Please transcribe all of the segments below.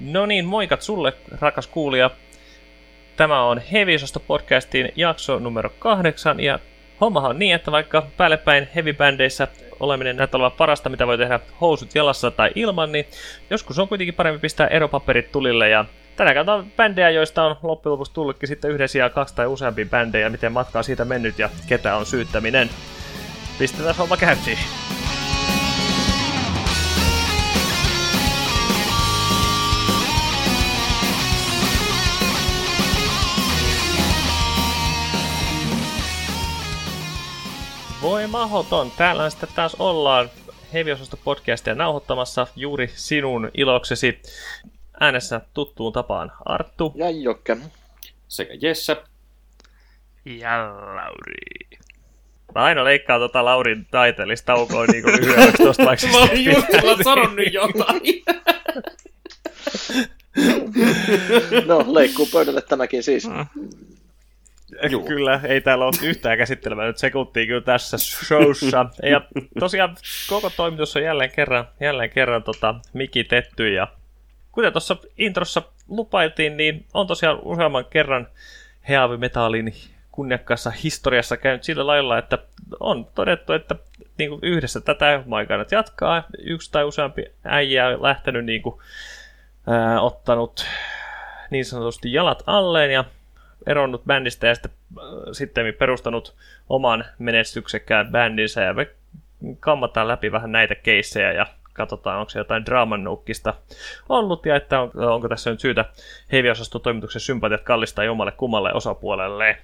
No niin, moikat sulle, rakas kuulija. Tämä on Heavy podcastin jakso numero kahdeksan, ja hommahan on niin, että vaikka päällepäin heavy-bändeissä oleminen näyttää olevan parasta, mitä voi tehdä housut jalassa tai ilman, niin joskus on kuitenkin parempi pistää eropaperit tulille, ja tänään katsotaan bändejä, joista on loppujen lopuksi tullutkin sitten yhden sijaan kaksi tai useampia bändejä, miten matka on siitä mennyt ja ketä on syyttäminen. Pistetään homma käyntiin. Mahoton, täällä sitten taas ollaan Heviososta podcastia nauhoittamassa juuri sinun iloksesi. Äänessä tuttuun tapaan Arttu. Ja Jokke. Sekä Jesse. Ja Lauri. Mä aina leikkaan tota Laurin taiteellista taukoa niin kuin lyhyeksi tosta vaikka Mä olin just sanonut jotain. no, leikkuu pöydälle tämäkin siis. Mm. Juu. Kyllä, ei täällä ole yhtään käsittelemään nyt sekuntia kyllä tässä showssa. Ja tosiaan koko toimitus on jälleen kerran, jälleen kerran tota, mikitetty ja kuten tuossa introssa lupailtiin, niin on tosiaan useamman kerran heavy metalin kunniakkaassa historiassa käynyt sillä lailla, että on todettu, että niin kuin yhdessä tätä aikana jatkaa. Yksi tai useampi äijä on lähtenyt niin kuin, ää, ottanut niin sanotusti jalat alleen ja eronnut bändistä ja sitten, äh, sitten perustanut oman menestyksekkään bändinsä ja me kammataan läpi vähän näitä keissejä ja katsotaan, onko se jotain nukkista ollut ja että on, onko tässä nyt syytä heavy toimituksen sympatiat kallistaa jommalle kummalle osapuolelle.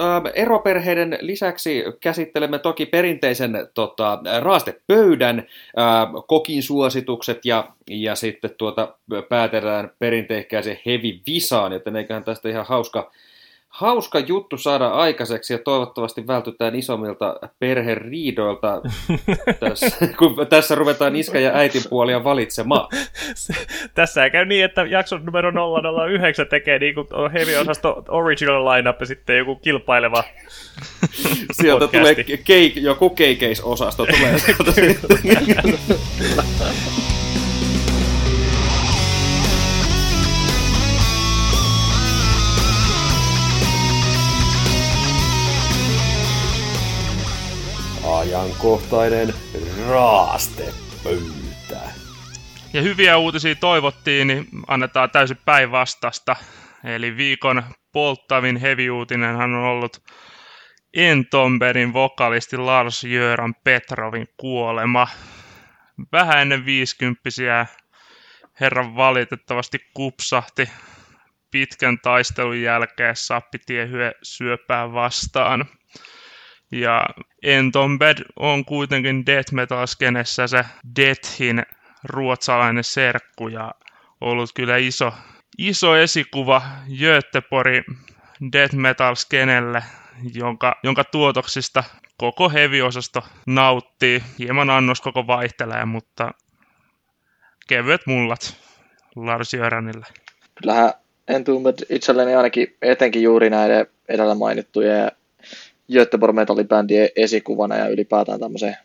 Ähm, eroperheiden lisäksi käsittelemme toki perinteisen tota, raastepöydän, äh, kokin suositukset ja, ja sitten tuota, päätetään perinteikkääisen heavy visaan, joten eiköhän tästä ihan hauska, hauska juttu saada aikaiseksi ja toivottavasti vältytään isommilta perheriidoilta, tässä, kun tässä ruvetaan iskä ja äitin puolia valitsemaan. tässä ei käy niin, että jakson numero 009 tekee niin kuin heavy-osasto original lineup ja sitten joku kilpaileva Sieltä podcasti. tulee keik, joku keikeis-osasto tulee. ajankohtainen raastepöytä. Ja hyviä uutisia toivottiin, niin annetaan täysin päinvastasta. Eli viikon polttavin heavy-uutinen on ollut Entomberin vokalisti Lars Jöran Petrovin kuolema. Vähän ennen viisikymppisiä herran valitettavasti kupsahti pitkän taistelun jälkeen sappitie syöpää vastaan. Ja Entombed on kuitenkin death metal skenessä se Deathin ruotsalainen serkku ja ollut kyllä iso, iso esikuva Göteborgin death metal skenelle, jonka, jonka tuotoksista koko heavy-osasto nauttii. Hieman annos koko vaihtelee, mutta kevyet mullat Lars Jöranille. Kyllähän Entombed itselleni ainakin etenkin juuri näiden edellä mainittujen Göteborg metallibändien esikuvana ja ylipäätään tämmöisen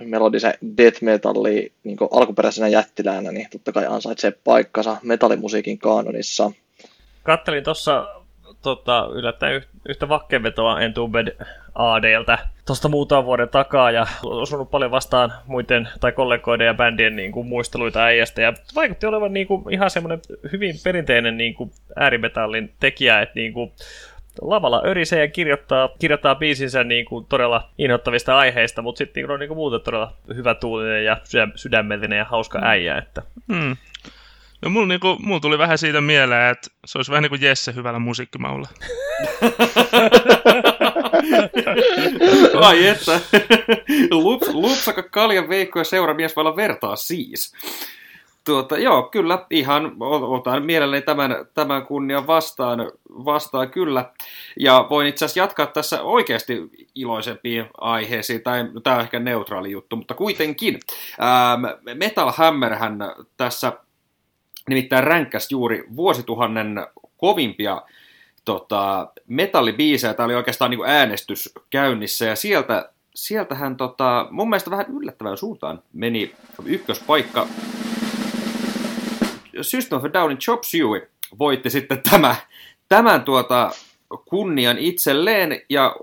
melodisen death metalli niin alkuperäisenä jättiläänä, niin totta kai ansaitsee paikkansa metallimusiikin kaanonissa. Kattelin tuossa tota, yllättäen yhtä vakkevetoa Entubed ADltä tuosta muutaman vuoden takaa ja osunut paljon vastaan muiden tai kollegoiden ja bändien niin kuin, muisteluita äijästä ja vaikutti olevan niin kuin, ihan semmoinen hyvin perinteinen niin kuin, äärimetallin tekijä, että niin kuin, lavalla örisee ja kirjoittaa, kirjoittaa biisinsä niin kuin todella inhottavista aiheista, mutta sitten niin on niin kuin muuten todella hyvä tuulinen ja sydämellinen ja hauska mm. äijä. Että. Hmm. No mulla, niinku, mulla tuli vähän siitä mieleen, että se olisi vähän niin kuin Jesse hyvällä musiikkimaulla. Ai että. Lups, lupsaka kaljan veikko ja seuramies vailla vertaa siis. Tuota, joo, kyllä, ihan otan mielelläni tämän, tämän kunnian vastaan, vastaan kyllä. Ja voin itse asiassa jatkaa tässä oikeasti iloisempiin aiheisiin, tai tämä on ehkä neutraali juttu, mutta kuitenkin. Ähm, Metal Hammerhän tässä nimittäin ränkkäsi juuri vuosituhannen kovimpia tota, metallibiisejä. Tämä oli oikeastaan niin kuin äänestys käynnissä, ja sieltä, sieltähän tota, mun mielestä vähän yllättävän suuntaan meni ykköspaikka System of Downin Chop Suey voitti sitten tämä, tämän tuota kunnian itselleen, ja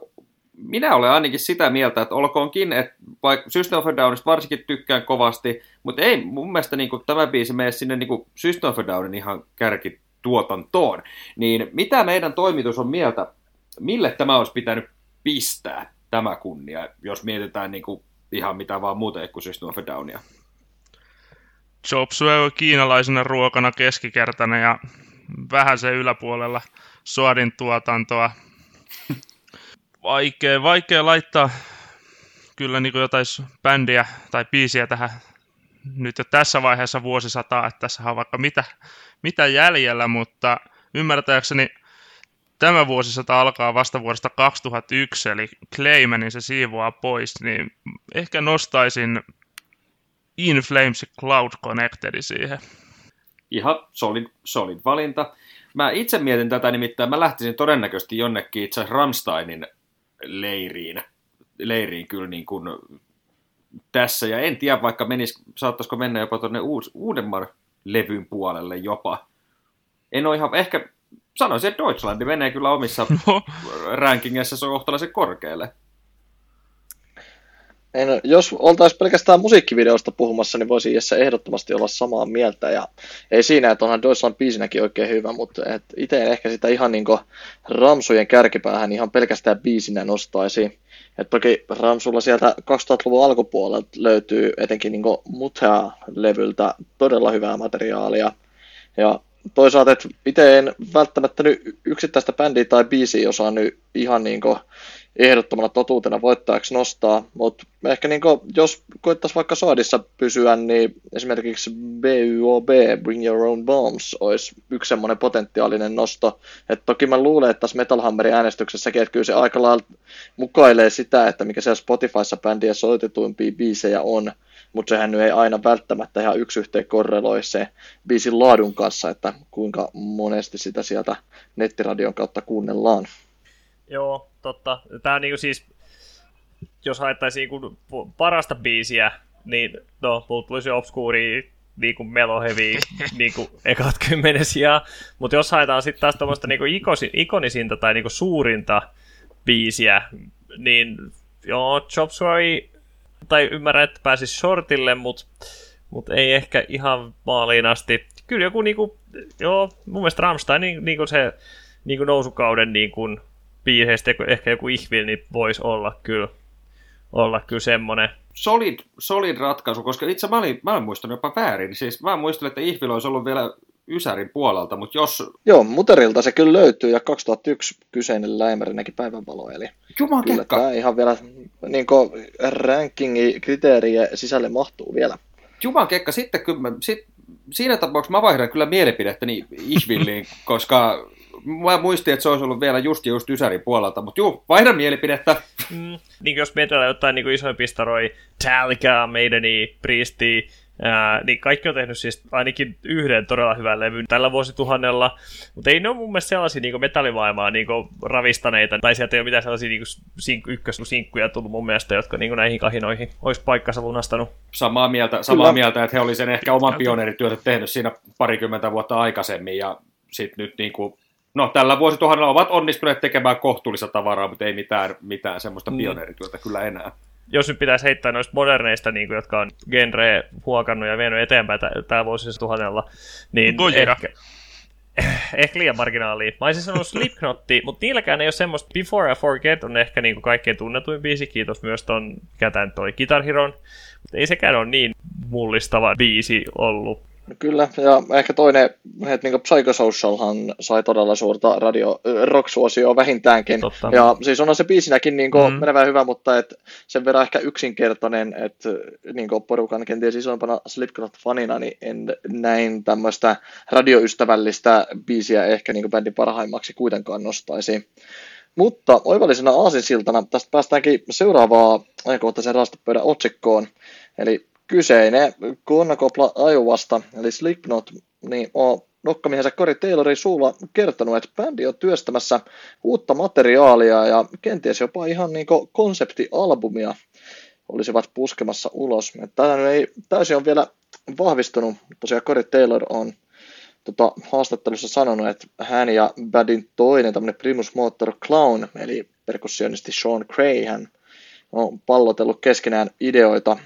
minä olen ainakin sitä mieltä, että olkoonkin, että vaikka System of a Downista varsinkin tykkään kovasti, mutta ei mun mielestä niin kuin, tämä biisi mene sinne niin kuin System of a Downin ihan kärkituotantoon. Niin mitä meidän toimitus on mieltä, mille tämä olisi pitänyt pistää, tämä kunnia, jos mietitään niin kuin, ihan mitä vaan muuta kuin System of a Downia? Chop Suey kiinalaisena ruokana keskikertainen ja vähän se yläpuolella suodin tuotantoa. Vaikea, vaikea laittaa kyllä niin kuin jotain bändiä tai biisiä tähän nyt jo tässä vaiheessa vuosisataa, että tässä on vaikka mitä, mitä jäljellä, mutta ymmärtääkseni tämä vuosisata alkaa vasta vuodesta 2001, eli Claymanin se siivoaa pois, niin ehkä nostaisin In Flames Cloud Connected siihen. Ihan solid, solid valinta. Mä itse mietin tätä nimittäin, mä lähtisin todennäköisesti jonnekin itse Rammsteinin leiriin, leiriin kyllä niin kuin tässä, ja en tiedä vaikka menis, saattaisiko mennä jopa tuonne uudemman levyn puolelle jopa. En ole ihan, ehkä sanoisin, että Deutschlandi menee kyllä omissa no. rankingeissa se on kohtalaisen korkealle. En, jos oltaisiin pelkästään musiikkivideosta puhumassa, niin voisi Jesse ehdottomasti olla samaa mieltä. Ja ei siinä, että onhan Deutschland biisinäkin oikein hyvä, mutta itse ehkä sitä ihan niin Ramsujen kärkipäähän ihan pelkästään biisinä nostaisi. Et toki Ramsulla sieltä 2000-luvun alkupuolelta löytyy etenkin niin Muthea-levyltä todella hyvää materiaalia. Ja toisaalta, että itse en välttämättä nyt yksittäistä bändiä tai biisiä osaa nyt ihan niin ehdottomana totuutena voittajaksi nostaa, mutta ehkä niin kuin, jos koettaisiin vaikka Saadissa pysyä, niin esimerkiksi BUOB, Bring Your Own Bombs, olisi yksi semmoinen potentiaalinen nosto. Et toki mä luulen, että tässä Metal Hammerin äänestyksessäkin, että kyllä se aika lailla mukailee sitä, että mikä siellä Spotifyssa bändien soitetuimpia biisejä on, mutta sehän nyt ei aina välttämättä ihan yksi yhteen korreloi se biisin laadun kanssa, että kuinka monesti sitä sieltä nettiradion kautta kuunnellaan. Joo, totta. Tämä on niinku siis, jos haettaisiin niinku parasta biisiä, niin no, mulla tulisi obskuuri niinku melohevi niinku ekat kymmenen sijaa. Mutta jos haetaan sitten taas tuommoista niinku ikonisinta tai niinku suurinta biisiä, niin joo, Chop Suey, tai ymmärrän, että pääsisi shortille, mutta mut ei ehkä ihan maaliin asti. Kyllä joku niinku, joo, mun mielestä Rammstein niinku se niinku nousukauden niinku biiseistä ehkä joku ihvil, niin voisi olla kyllä, olla kyllä semmoinen. Solid, solid ratkaisu, koska itse mä olin, mä olin muistanut jopa väärin. Siis mä muistelin, että ihvil olisi ollut vielä Ysärin puolelta, mutta jos... Joo, Muterilta se kyllä löytyy ja 2001 kyseinen läimäri näki päivänvalo, eli Juman kyllä tämä ihan vielä niin rankingi kriteerien sisälle mahtuu vielä. Juman kekka, sitten kyllä, sit, siinä tapauksessa mä vaihdan kyllä mielipidettäni Ihvilliin, koska mä muistin, että se olisi ollut vielä just just Ysärin puolelta, mutta juu, vaihda mielipidettä. Mm, niin jos mietitään jotain niin isoja pistaroi, Talika, Maideni, Priesti, Ää, niin kaikki on tehnyt siis ainakin yhden todella hyvän levyn tällä vuosituhannella, mutta ei ne ole mun mielestä sellaisia niin metallivaimaa niin ravistaneita, tai sieltä ei ole mitään sellaisia niin sink, ykkössinkkuja tullut mun mielestä, jotka niin näihin kahinoihin olisi paikkansa lunastanut. Samaa mieltä, samaa mieltä, että he olisivat ehkä oman pioneerityötä tehnyt siinä parikymmentä vuotta aikaisemmin, ja sitten nyt niin kuin no tällä vuosituhannella ovat onnistuneet tekemään kohtuullista tavaraa, mutta ei mitään, mitään semmoista mm. pioneerityötä kyllä enää. Jos nyt pitäisi heittää noista moderneista, niin kuin, jotka on genre huokannut ja vienyt eteenpäin tällä vuosituhannella, niin Gojira. ehkä, ehkä liian marginaalia. Mä olisin sanonut Slipknotti, mutta niilläkään ei ole semmoista Before I Forget on ehkä niin kuin kaikkein tunnetuin biisi, kiitos myös ton, mikä tämän toi Guitar Hero. Mutta ei sekään ole niin mullistava biisi ollut. Kyllä, ja ehkä toinen, että niin Psychosocialhan sai todella suurta radio rock-suosioa vähintäänkin. Totta. Ja siis on se biisinäkin niin kuin, mm. menevä hyvä, mutta et sen verran ehkä yksinkertainen, että niin porukan kenties isompana Slipknot-fanina, niin en näin tämmöistä radioystävällistä biisiä ehkä niin bändin parhaimmaksi kuitenkaan nostaisi. Mutta oivallisena aasinsiltana tästä päästäänkin seuraavaa ajankohtaisen raastopöydän otsikkoon. Eli kyseinen konnakopla Ajovasta, eli Slipknot, niin on nokkamiehensä Cory Taylorin suulla kertonut, että bändi on työstämässä uutta materiaalia ja kenties jopa ihan niin konseptialbumia olisivat puskemassa ulos. Tämä ei täysin on vielä vahvistunut. Tosiaan Cory Taylor on tota, haastattelussa sanonut, että hän ja Badin toinen tämmöinen primus motor clown, eli perkussionisti Sean Cray, hän on pallotellut keskenään ideoita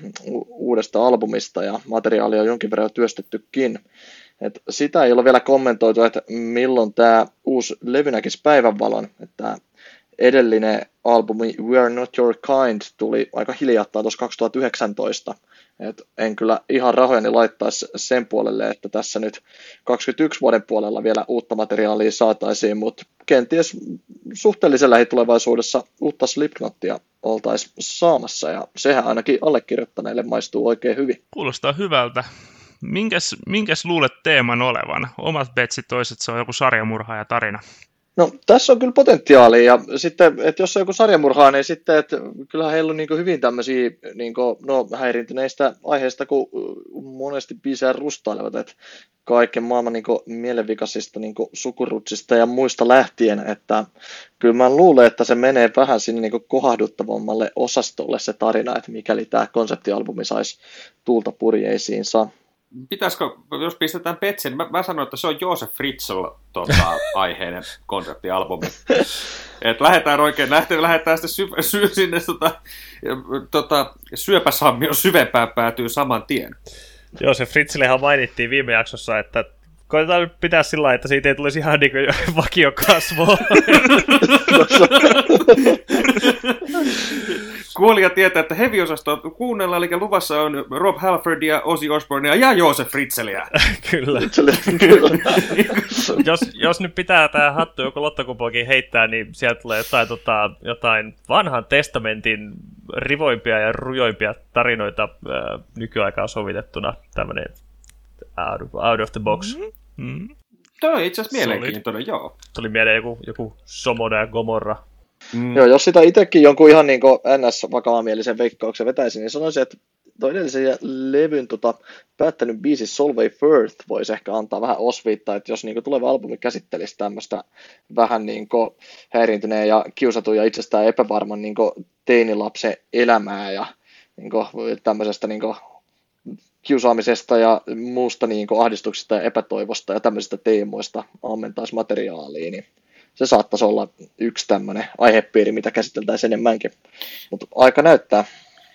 uudesta albumista ja materiaalia on jonkin verran työstettykin. Et sitä ei ole vielä kommentoitu, että milloin tämä uusi levy näkisi päivänvalon. Että edellinen albumi We Are Not Your Kind tuli aika hiljattain tuossa 2019. Et en kyllä ihan rahojani laittaisi sen puolelle, että tässä nyt 21 vuoden puolella vielä uutta materiaalia saataisiin, mutta kenties suhteellisen lähitulevaisuudessa uutta Slipknotia oltaisiin saamassa, ja sehän ainakin allekirjoittaneille maistuu oikein hyvin. Kuulostaa hyvältä. Minkäs, minkäs luulet teeman olevan? Omat betsit, toiset se on joku sarjamurha ja tarina. No tässä on kyllä potentiaalia ja sitten, että jos on joku sarjamurhaa, niin sitten, että kyllähän heillä on niin hyvin tämmöisiä niin kuin, no, häirintyneistä aiheista, kun monesti biisejä rustailevat, että kaiken maailman niin kuin, mielenvikaisista niin kuin, sukurutsista ja muista lähtien, että kyllä mä luulen, että se menee vähän sinne niin kuin, osastolle se tarina, että mikäli tämä konseptialbumi saisi tuulta purjeisiinsa pitäisikö, jos pistetään Petsen, mä, mä sanoin, että se on Joosef Fritzl tota, aiheinen konseptialbumi. Et lähdetään oikein, lähdetään, lähdetään sitten sy, sy, sinne tota, tota, syöpäsammion syvempään päätyy saman tien. Joosef Fritzlehan mainittiin viime jaksossa, että koitetaan nyt pitää sillä että siitä ei tulisi ihan niin kuin vakiokasvoa. Kuulija tietää, että heavy-osasto kuunnella, eli luvassa on Rob Halfordia, Ozzy Osbournea ja Joosef Fritzeliä. Kyllä. jos, jos nyt pitää tämä hattu joku lottokupokin heittää, niin sieltä tulee jotain, tota, jotain vanhan testamentin rivoimpia ja rujoimpia tarinoita äh, nykyaikaan sovitettuna. Tämmöinen out of, out of the box. Mm-hmm. Mm. Tuo on itse asiassa mielenkiintoinen, joo. Tuli mieleen joku, joku Somoda ja Gomorra Mm. Joo, jos sitä itsekin jonkun ihan niin NS-vakavamielisen veikkauksen vetäisi, niin sanoisin, että toi edellisen levyn tota, päättänyt biisi Solvay Firth voisi ehkä antaa vähän osviittaa, että jos niin kuin, tuleva albumi käsittelisi tämmöistä vähän niin kuin, häiriintyneen ja kiusatun ja itsestään epävarman niin kuin, teinilapsen elämää ja niin kuin, tämmöisestä niin kuin, kiusaamisesta ja muusta niin kuin, ahdistuksesta ja epätoivosta ja tämmöisistä teemoista ammentaisi materiaalia, niin se saattaisi olla yksi tämmöinen aihepiiri, mitä käsiteltäisiin enemmänkin. Mutta aika näyttää.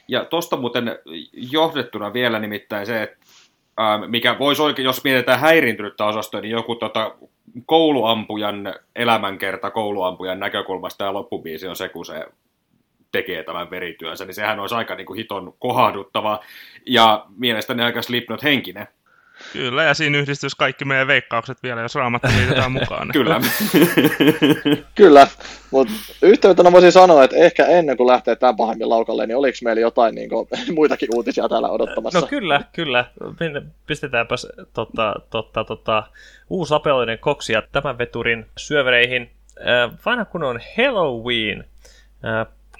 Ja tuosta muuten johdettuna vielä nimittäin se, että mikä voisi oikein, jos mietitään häiriintynyttä osastoa, niin joku tota, kouluampujan elämänkerta kouluampujan näkökulmasta ja loppubiisi on se, kun se tekee tämän verityönsä, niin sehän olisi aika niin kuin hiton kohahduttava ja mielestäni aika Slipknot henkinen. Kyllä, ja siinä yhdistyisi kaikki meidän veikkaukset vielä, jos raamattu liitetään mukaan. Kyllä. kyllä, mutta yhteytänä voisin sanoa, että ehkä ennen kuin lähtee tämän pahemmin laukalle, niin oliko meillä jotain niin kuin, muitakin uutisia täällä odottamassa? No kyllä, kyllä. Pistetäänpäs totta, totta, totta, uusi apelloinen koksia tämän veturin syövereihin. Vanha kun on Halloween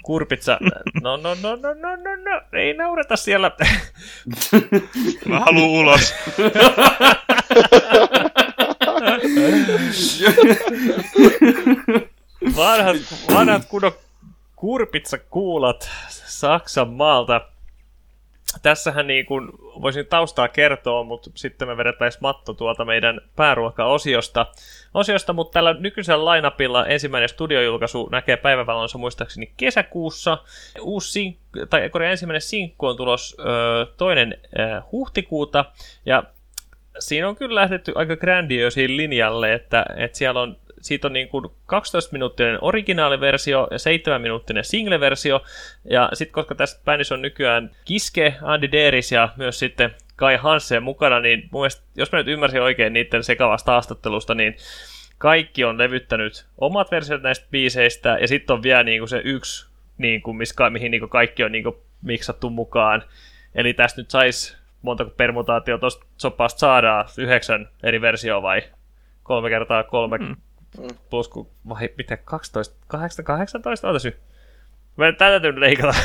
Kurpitsa, no no no no no no no, ei naureta siellä. Mä haluun ulos. vanhat, vanhat kunnon kurpitsa kuulat Saksan maalta tässähän niin kuin voisin taustaa kertoa, mutta sitten me vedettäisiin matto tuolta meidän pääruokaosiosta. Osiosta, mutta tällä nykyisellä lainapilla ensimmäinen studiojulkaisu näkee päivävalonsa muistaakseni kesäkuussa. Uusi sink- tai ensimmäinen sinkku on tulos ö, toinen ö, huhtikuuta, ja siinä on kyllä lähdetty aika grandioisiin linjalle, että, että siellä on siitä on niin kuin 12-minuuttinen originaaliversio ja 7-minuuttinen single-versio. Ja sitten koska tässä bändissä on nykyään Kiske, Andy Deris ja myös sitten Kai Hansen mukana, niin mun mielestä, jos mä nyt ymmärsin oikein niiden sekavasta haastattelusta, niin kaikki on levyttänyt omat versiot näistä biiseistä, ja sitten on vielä niin kuin se yksi, niin kuin, mihin niin kuin kaikki on niin kuin miksattu mukaan. Eli tästä nyt saisi montako permutaatio tuosta sopasta saadaan, yhdeksän eri versioa vai kolme kertaa kolme, mm. Plus kun, vai miten, 12, 18, 18, ootas nyt. Mä täytyy leikata.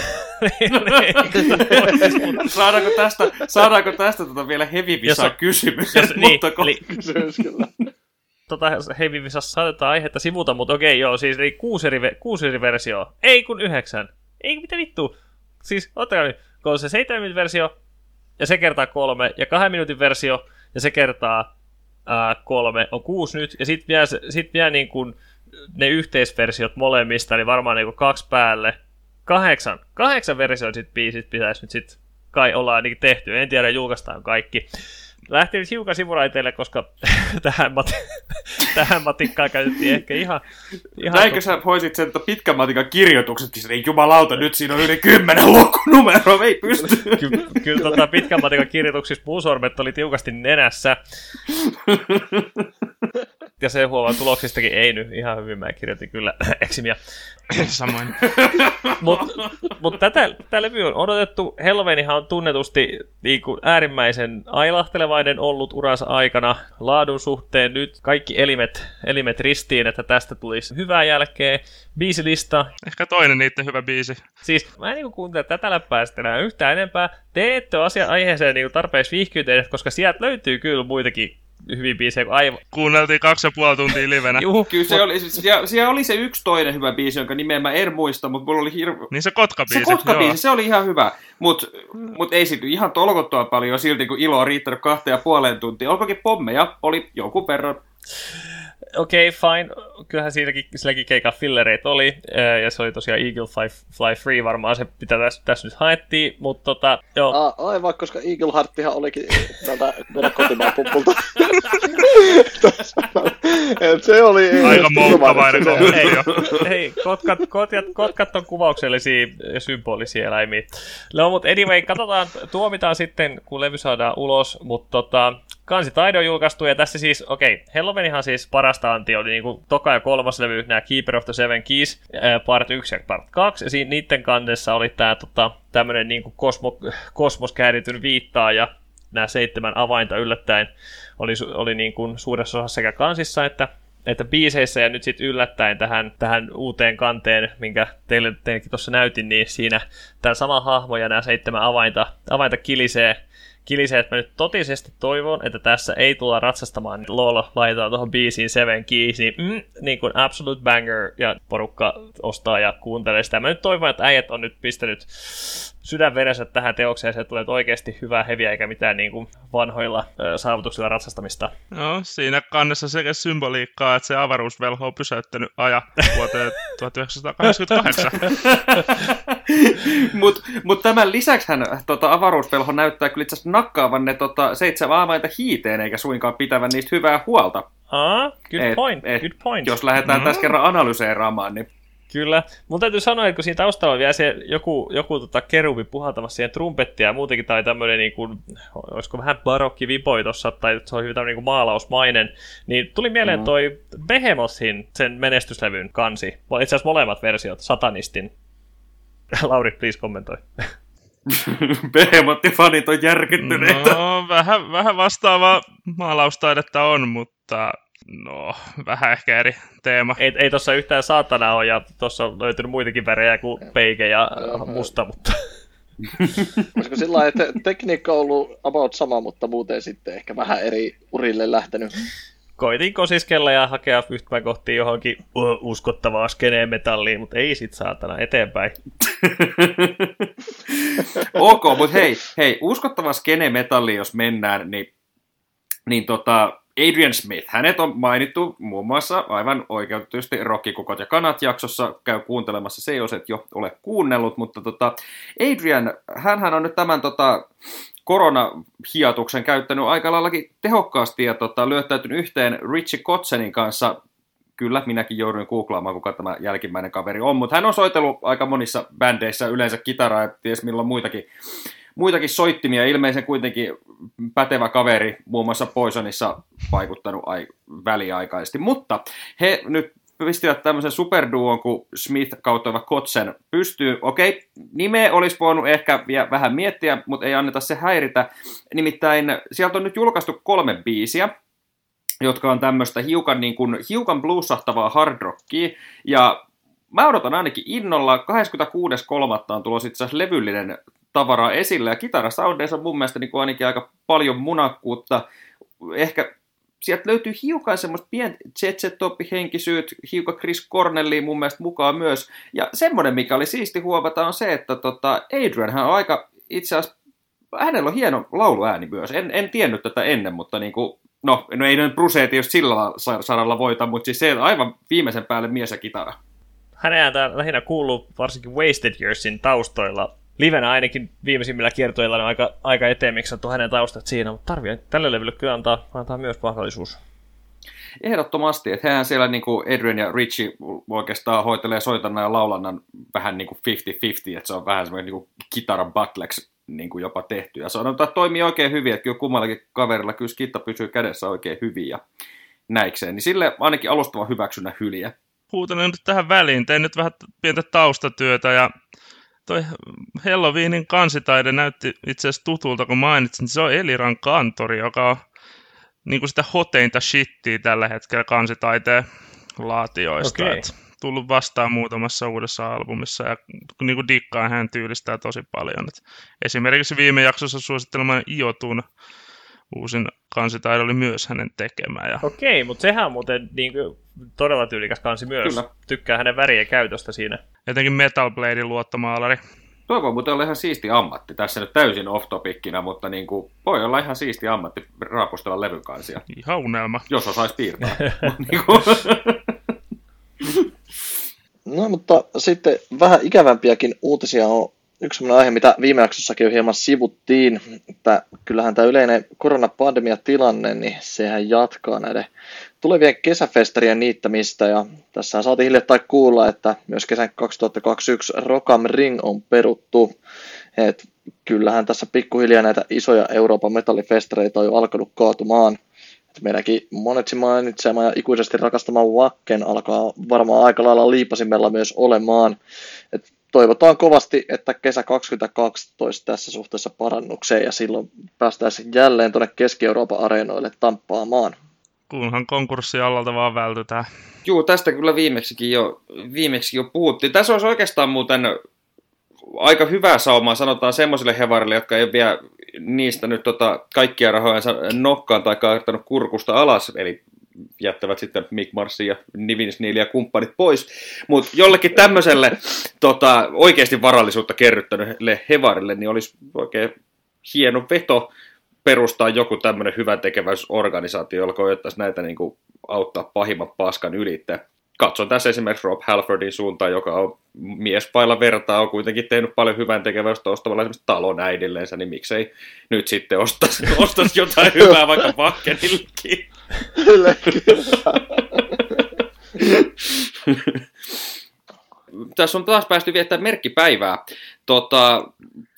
saadaanko tästä, saadaanko tästä tota vielä heavy kysymys? Jos, niin, eli, kysymys kyllä. Tota, heavy visassa saatetaan aihetta sivuta, mutta okei, joo, siis eli kuusi eri, kuusi eri versio. Ei kun yhdeksän. Ei mitä vittu. Siis, ottakaa nyt, kun on se 7 minuutin versio, ja se kertaa kolme, ja kahden minuutin versio, ja se kertaa ää, kolme, on kuusi nyt, ja sitten vielä, sit vielä niin kuin ne yhteisversiot molemmista, eli varmaan niin kuin kaksi päälle. Kahdeksan, kahdeksan versioita sit biisit pitäisi nyt sitten kai olla ainakin tehty. En tiedä, julkaistaan kaikki lähti nyt hiukan sivuraiteille, koska tähän, mat- tähän matikkaan käytettiin ehkä ihan... ihan Näinkö sä voisit sen pitkän matikan kirjoitukset, niin jumalauta, nyt siinä on yli kymmenen lukunumeroa, ei pysty. Ky- kyllä tota pitkän matikan kirjoituksissa puusormet oli tiukasti nenässä. Ja se huomaa tuloksistakin ei nyt ihan hyvin, mä kirjoitin kyllä eksimiä. Samoin. Mutta mut tätä, tätä levyä on odotettu. Helvenihan on tunnetusti niin kuin äärimmäisen ailahtelevainen ollut uransa aikana laadun suhteen. Nyt kaikki elimet, elimet ristiin, että tästä tulisi hyvää jälkeä. Biisilista. Ehkä toinen niiden hyvä biisi. Siis mä en niin kuuntele tätä läppää sitten enää yhtään enempää. Te ette ole asia aiheeseen niin tarpeeksi viihkyyteen, koska sieltä löytyy kyllä muitakin hyvin biisejä kuin aivan. Kuunneltiin kaksi ja puoli tuntia livenä. Juh, Kyllä se oli, siellä, siellä, oli se yksi toinen hyvä biisi, jonka nimeä mä en muista, mutta mulla oli hirveä... Niin se Kotka-biisi. Se Kotka-biisi, se oli ihan hyvä, mutta mut ei sitten ihan tolkottua paljon silti, kun ilo on riittänyt kahteen ja puoleen tuntia. Olkoonkin pommeja, oli jonkun verran okei, okay, fine. Kyllähän siinäkin, silläkin keikka fillereitä oli, ja se oli tosiaan Eagle Fly, Fly Free varmaan se, mitä tässä, tässä nyt haettiin, mutta tota, joo. A, aivan, koska Eagle Hearttihan olikin tältä meidän kotimaan pumpulta. se oli... Aika moukkavainen hei, hei, kotkat, kotkat, kotkat on kuvauksellisia ja symbolisia eläimiä. No, mutta anyway, katsotaan, tuomitaan sitten, kun levy saadaan ulos, mutta tota, Kansi Taide on julkaistu, ja tässä siis, okei, okay, Hellowenihan siis parasta anti oli niinku toka ja kolmas levy, nämä Keeper of the Seven Keys, part 1 ja part 2, ja siinä niiden kannessa oli tämä tota, tämmöinen niinku kosmo, kosmos käärityn viittaa, ja nämä seitsemän avainta yllättäen oli, oli niin kuin suuressa osassa sekä kansissa että että biiseissä ja nyt sitten yllättäen tähän, tähän uuteen kanteen, minkä teille, teillekin tuossa näytin, niin siinä tämä sama hahmo ja nämä seitsemän avainta, avainta kilisee kilisee, että mä nyt totisesti toivon, että tässä ei tulla ratsastamaan, niin Lola laitetaan tuohon biisiin Seven Keys, niin, mm, niin kuin absolute banger, ja porukka ostaa ja kuuntelee sitä. Mä nyt toivon, että äijät on nyt pistänyt sydänverensä tähän teokseen, se tulee oikeasti hyvää heviä, eikä mitään niin kuin vanhoilla ö, saavutuksilla ratsastamista. No, siinä kannessa sekä symboliikkaa, että se avaruusvelho on pysäyttänyt aja vuoteen 1988. Mutta mut tämän lisäksi hän tota, avaruusvelho näyttää kyllä itse nakkaavan ne tota, seitsemän avainta hiiteen, eikä suinkaan pitävän niistä hyvää huolta. Ah, good et, point, et, good point. Jos lähdetään mm. tässä kerran analyseeraamaan, niin Kyllä. Mun täytyy sanoa, että kun siinä taustalla on vielä se joku, joku tota keruvi puhaltamassa siihen trumpettia ja muutenkin tai tämmöinen, niin kuin, olisiko vähän barokki vipoi tossa, tai se on hyvin tämmöinen niin kuin maalausmainen, niin tuli mieleen mm. toi Behemothin, sen menestyslevyn kansi. Itse asiassa molemmat versiot, Satanistin. Lauri, please kommentoi. Behemoth-fanit on järkyttyneitä. No, vähän, vähän vastaavaa maalaustaidetta on, mutta No, vähän ehkä eri teema. Ei, ei tossa yhtään saatana ole, ja tuossa on löytynyt muitakin värejä kuin peike ja musta, mutta... Olisiko sillä lailla, että tekniikka on ollut about sama, mutta muuten sitten ehkä vähän eri urille lähtenyt? Koitin kosiskella ja hakea yhtään kohti johonkin uskottavaa skeneen metalliin, mutta ei sit saatana eteenpäin. ok, mutta hei, hei, uskottava skene metalli, jos mennään, niin, niin tota, Adrian Smith, hänet on mainittu muun muassa aivan oikeutetusti Rokkikukot ja kanat jaksossa, käy kuuntelemassa se, jos et jo ole kuunnellut, mutta tota, Adrian, hän on nyt tämän tota, koronahiatuksen käyttänyt aika laillakin tehokkaasti ja tota, lyöttäytynyt yhteen Richie Kotsenin kanssa. Kyllä, minäkin jouduin googlaamaan, kuka tämä jälkimmäinen kaveri on, mutta hän on soitellut aika monissa bändeissä yleensä kitaraa ja ties milloin muitakin muitakin soittimia, ilmeisen kuitenkin pätevä kaveri, muun muassa Poisonissa vaikuttanut ai- väliaikaisesti. Mutta he nyt pistivät tämmöisen superduon kuin Smith kautta Kotsen pystyy. Okei, nimeä olisi voinut ehkä vielä vähän miettiä, mutta ei anneta se häiritä. Nimittäin sieltä on nyt julkaistu kolme biisiä, jotka on tämmöistä hiukan, niin kuin, hiukan bluesahtavaa hard rockia, ja mä odotan ainakin innolla. 26.3. on tulossa itse asiassa levyllinen tavaraa esille. Ja kitarasoundeissa on mun mielestä niin kuin ainakin aika paljon munakkuutta. Ehkä sieltä löytyy hiukan semmoista pientä jet henkisyyt hiukan Chris Cornelli mun mielestä mukaan myös. Ja semmoinen, mikä oli siisti huomata, on se, että tota, Adrian hän on aika itse asiassa, hänellä on hieno lauluääni myös. En, en tiennyt tätä ennen, mutta niin kuin, no, no ei noin Bruce tietysti sillä saralla voita, mutta siis se aivan viimeisen päälle mies ja kitara. Hänen ääntä lähinnä kuuluu varsinkin Wasted Yearsin taustoilla. Livenä ainakin viimeisimmillä kiertoilla on aika, aika eteen on hänen taustat siinä, mutta tarvii tälle levylle kyllä antaa, antaa myös mahdollisuus. Ehdottomasti, että hän siellä niin kuin Adrian ja Richie oikeastaan hoitelee soitannan ja laulannan vähän niin kuin 50-50, että se on vähän semmoinen niin kuin kitaran battleksi niin kuin jopa tehty. Ja sanotaan, että toimii oikein hyvin, että kyllä kummallakin kaverilla kyllä skitta pysyy kädessä oikein hyvin ja näikseen. Niin sille ainakin alustava hyväksynnä hyliä. Huutelen nyt tähän väliin, tein nyt vähän pientä taustatyötä ja toi Halloweenin kansitaide näytti itse asiassa tutulta, kun mainitsin, se on Eliran kantori, joka on niin kuin sitä hoteinta shittiä tällä hetkellä kansitaiteen laatioista. Okay. tullut vastaan muutamassa uudessa albumissa ja niin kuin dikkaan hän tyylistää tosi paljon. Et esimerkiksi viime jaksossa suosittelemani Iotun uusin kansitaide oli myös hänen tekemä. Ja... Okei, mutta sehän on muuten niin kuin, todella tyylikäs kansi myös. Kyllä. Tykkää hänen värien käytöstä siinä. Jotenkin Metal Bladein luottomaalari. Toi voi muuten olla ihan siisti ammatti. Tässä nyt täysin off-topickinä, mutta niin kuin, voi olla ihan siisti ammatti raapustella levykansia. Ihan unelma. Jos osaisi piirtää. Niin no mutta sitten vähän ikävämpiäkin uutisia on yksi sellainen aihe, mitä viime jaksossakin jo hieman sivuttiin, että kyllähän tämä yleinen koronapandemia-tilanne, niin sehän jatkaa näiden tulevien kesäfestarien niittämistä, ja tässä saatiin hiljattain kuulla, että myös kesän 2021 Rockam Ring on peruttu. Et kyllähän tässä pikkuhiljaa näitä isoja Euroopan metallifestareita on jo alkanut kaatumaan. Meidänkin monetsi mainitsema ja ikuisesti rakastama Wacken alkaa varmaan aika lailla liipasimella myös olemaan. Et toivotaan kovasti, että kesä 2012 tässä suhteessa parannukseen ja silloin päästäisiin jälleen tuonne Keski-Euroopan areenoille tamppaamaan. Kunhan konkurssi allalta vaan vältytään. Joo, tästä kyllä viimeksikin jo, viimeksi jo puhuttiin. Tässä olisi oikeastaan muuten aika hyvää saumaa, sanotaan semmoisille hevarille, jotka ei vielä niistä nyt tota, kaikkia rahoja nokkaan tai kaartanut kurkusta alas, eli jättävät sitten Mick Marsin ja Nivins ja kumppanit pois. Mutta jollekin tämmöiselle tota, oikeasti varallisuutta kerryttäneelle hevarille, niin olisi oikein hieno veto perustaa joku tämmöinen hyvän tekeväisorganisaatio, jolla koettaisiin näitä niin kuin, auttaa pahimman paskan ylittä. Katson tässä esimerkiksi Rob Halfordin suuntaan, joka on mies pailla vertaa, on kuitenkin tehnyt paljon hyvän tekeväistä ostamalla esimerkiksi talon äidillensä, niin miksei nyt sitten ostaisi, ostaisi jotain hyvää vaikka Vakkenillekin. Kyllä, kyllä. Tässä on taas päästy viettämään merkkipäivää. Tota,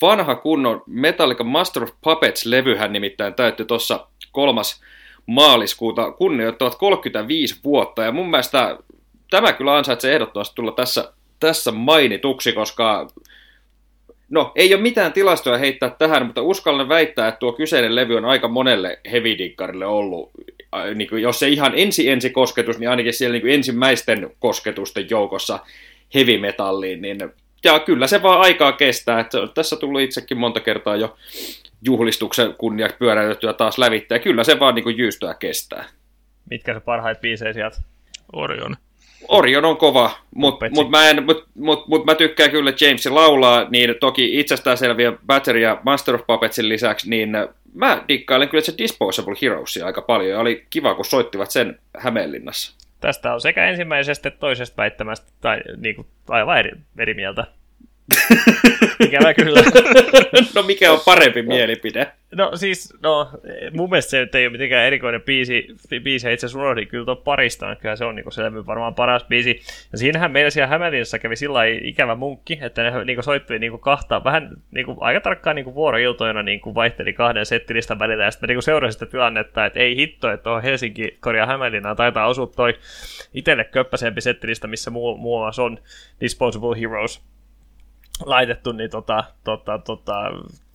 vanha kunnon Metallica Master of Puppets-levyhän nimittäin täytti tuossa kolmas maaliskuuta kunnioittavat 35 vuotta, ja mun mielestä tämä kyllä ansaitsee ehdottomasti tulla tässä, tässä mainituksi, koska no, ei ole mitään tilastoja heittää tähän, mutta uskallan väittää, että tuo kyseinen levy on aika monelle heavy ollut, niin kuin, jos se ihan ensi ensi kosketus, niin ainakin siellä niin kuin ensimmäisten kosketusten joukossa heavy metalliin, niin ja kyllä se vaan aikaa kestää. Että tässä tullut itsekin monta kertaa jo juhlistuksen kunniaksi pyöräytettyä taas lävittää. Kyllä se vaan niin jyystöä kestää. Mitkä se parhaat biisejä sieltä? Orion. Orion on kova, mutta mut mä, mut, mut, mut mä tykkään kyllä James laulaa, niin toki itsestäänselviä Battery ja Master of Puppetsin lisäksi, niin mä dikkailen kyllä se Disposable Heroesia aika paljon, ja oli kiva, kun soittivat sen Hämeenlinnassa. Tästä on sekä ensimmäisestä että toisesta väittämästä tai niin kuin, aivan eri, eri mieltä. Ikävä kyllä. no mikä on parempi mielipide? No siis, no mun mielestä se ei ole mitenkään erikoinen biisi, biisi itse asiassa unohdin kyllä tuon parista, kyllä se on niin se varmaan paras biisi. Ja siinähän meillä siellä Hämeenlinnassa kävi sillä ikävä munkki, että ne niin soitteli niin kahta, vähän niin kuin, aika tarkkaan niin vuoroiltoina niin kuin vaihteli kahden settilistan välillä, ja sitten niin seurasin sitä tilannetta, että ei hitto, että tuohon Helsinki korjaa Hämeenlinnaan taitaa osua toi itselle köppäsempi settilista, missä muu, muun muassa on Disposable Heroes laitettu, niin tota, tota, tota,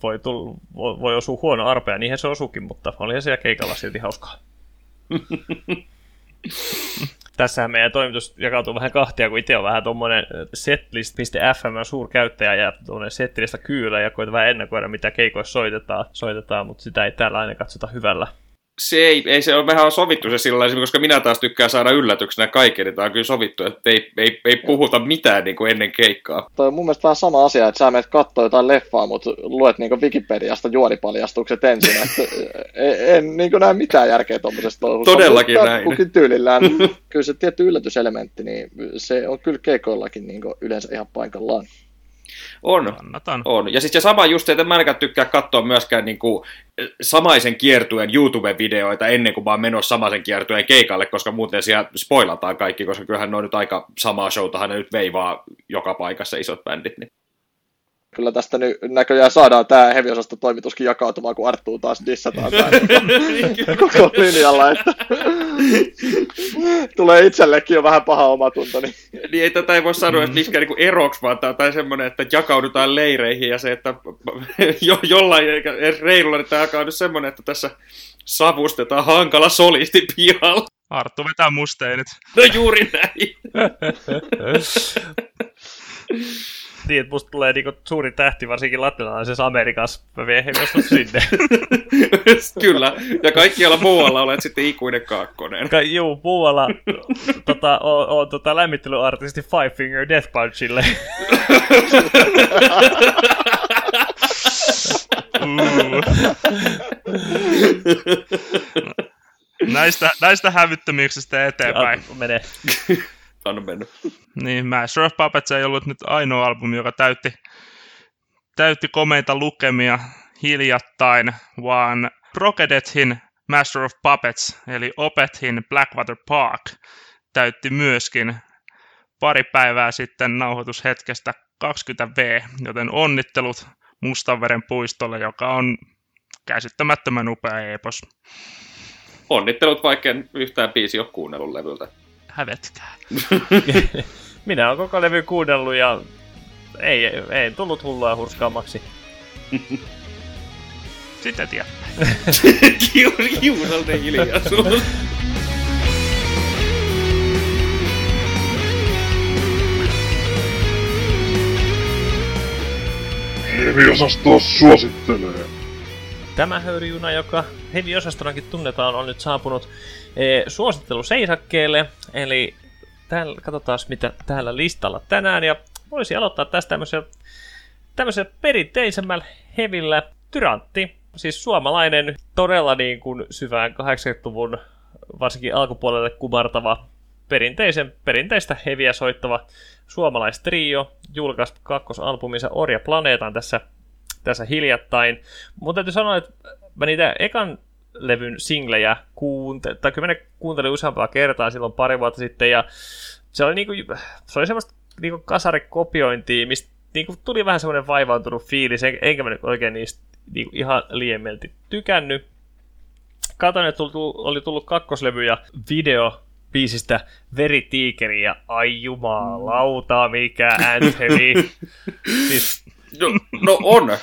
voi, tull, voi, voi osua huono arpea, niinhän se osukin, mutta oli siellä keikalla silti hauskaa. Tässähän meidän toimitus jakautuu vähän kahtia, kun itse on vähän tuommoinen setlist.fm suurkäyttäjä ja tuonne setlistä kyylä ja koita vähän ennakoida, mitä keikoissa soitetaan, soitetaan, mutta sitä ei täällä aina katsota hyvällä. Se ei, ei se ole, mehän on sovittu se sillä tavalla, koska minä taas tykkään saada yllätyksenä kaiken, niin tämä on kyllä sovittu, että ei, ei, ei puhuta mitään niin kuin ennen keikkaa. Toi on mun mielestä vähän sama asia, että sä menet katsoa jotain leffaa, mutta luet niin Wikipediasta juonipaljastukset ensin, että en, en niin näe mitään järkeä tuommoisesta touhusta. Todellakin näin. Kukin tyylillään. kyllä se tietty yllätyselementti, niin se on kyllä keikoillakin niin yleensä ihan paikallaan. On, Kannatan. on. Ja siis se sama just, että mä en tykkää katsoa myöskään niin kuin samaisen kiertueen YouTube-videoita ennen kuin mä oon menossa samaisen kiertueen keikalle, koska muuten siellä spoilataan kaikki, koska kyllähän ne on nyt aika samaa showtahan ne nyt veivaa joka paikassa isot bändit. Niin kyllä tästä nyt näköjään saadaan tämä heviosasto toimituskin jakautumaan, kun Arttuu taas dissataan koko linjalla, että tulee itsellekin jo vähän paha omatunto. Niin, niin ei tätä ei voi sanoa, että mikään niin eroksi, vaan tämä on semmoinen, että jakaudutaan leireihin ja se, että jo, jollain reilulla niin tämä alkaa nyt semmoinen, että tässä savustetaan hankala solisti pihalla. Arttu vetää musteenit. No juuri näin. niin, että musta tulee niinku suuri tähti, varsinkin latinalaisessa Amerikassa. Mä vien sinne. Kyllä, ja kaikkialla muualla olet sitten ikuinen kaakkonen. Ka- juu, muualla tota, on, on tota, lämmittelyartisti Five Finger Death Punchille. näistä, näistä hävyttömyyksistä eteenpäin. Ja, mene on mennyt. Niin, Master of Puppets ei ollut nyt ainoa albumi, joka täytti, täytti komeita lukemia hiljattain, vaan Procadethin Master of Puppets, eli Opethin Blackwater Park, täytti myöskin pari päivää sitten nauhoitushetkestä 20V, joten onnittelut Mustanveren puistolle, joka on käsittämättömän upea epos. Onnittelut, vaikka en yhtään biisi ole kuunnellut levyltä hävetkää. Minä olen koko levy kuunnellut ja ei, ei, ei tullut hullua hurskaammaksi. Sitä tiedä. Kiusalten hiljaisuus. Heavy-osasto suosittelee. Tämä höyryjuna, joka heavy-osastonakin tunnetaan, on nyt saapunut e, suosittelu seisakkeelle. Eli täällä, katsotaan mitä täällä listalla tänään. Ja voisi aloittaa tästä tämmöisellä, tämmöisellä perinteisemmällä hevillä Tyrantti. Siis suomalainen, todella niin kuin syvään 80-luvun, varsinkin alkupuolelle kumartava, perinteisen, perinteistä heviä soittava suomalaistrio. Julkaisi kakkosalbuminsa Orja Planeetan tässä tässä hiljattain. Mutta täytyy sanoa, että mä niitä ekan levyn singlejä kuuntelin, tai kyllä mä ne kuuntelin useampaa kertaa silloin pari vuotta sitten, ja se oli, niinku, se oli semmoista niinku kasarikopiointia, mistä niinku tuli vähän semmoinen vaivaantunut fiilis, enkä mä nyt oikein niistä niinku ihan liiemmelti tykännyt. Katoin, että oli tullut kakkoslevy ja video biisistä Veritiikeri ja ai jumalauta, mikä anthemi. siis, no, no on,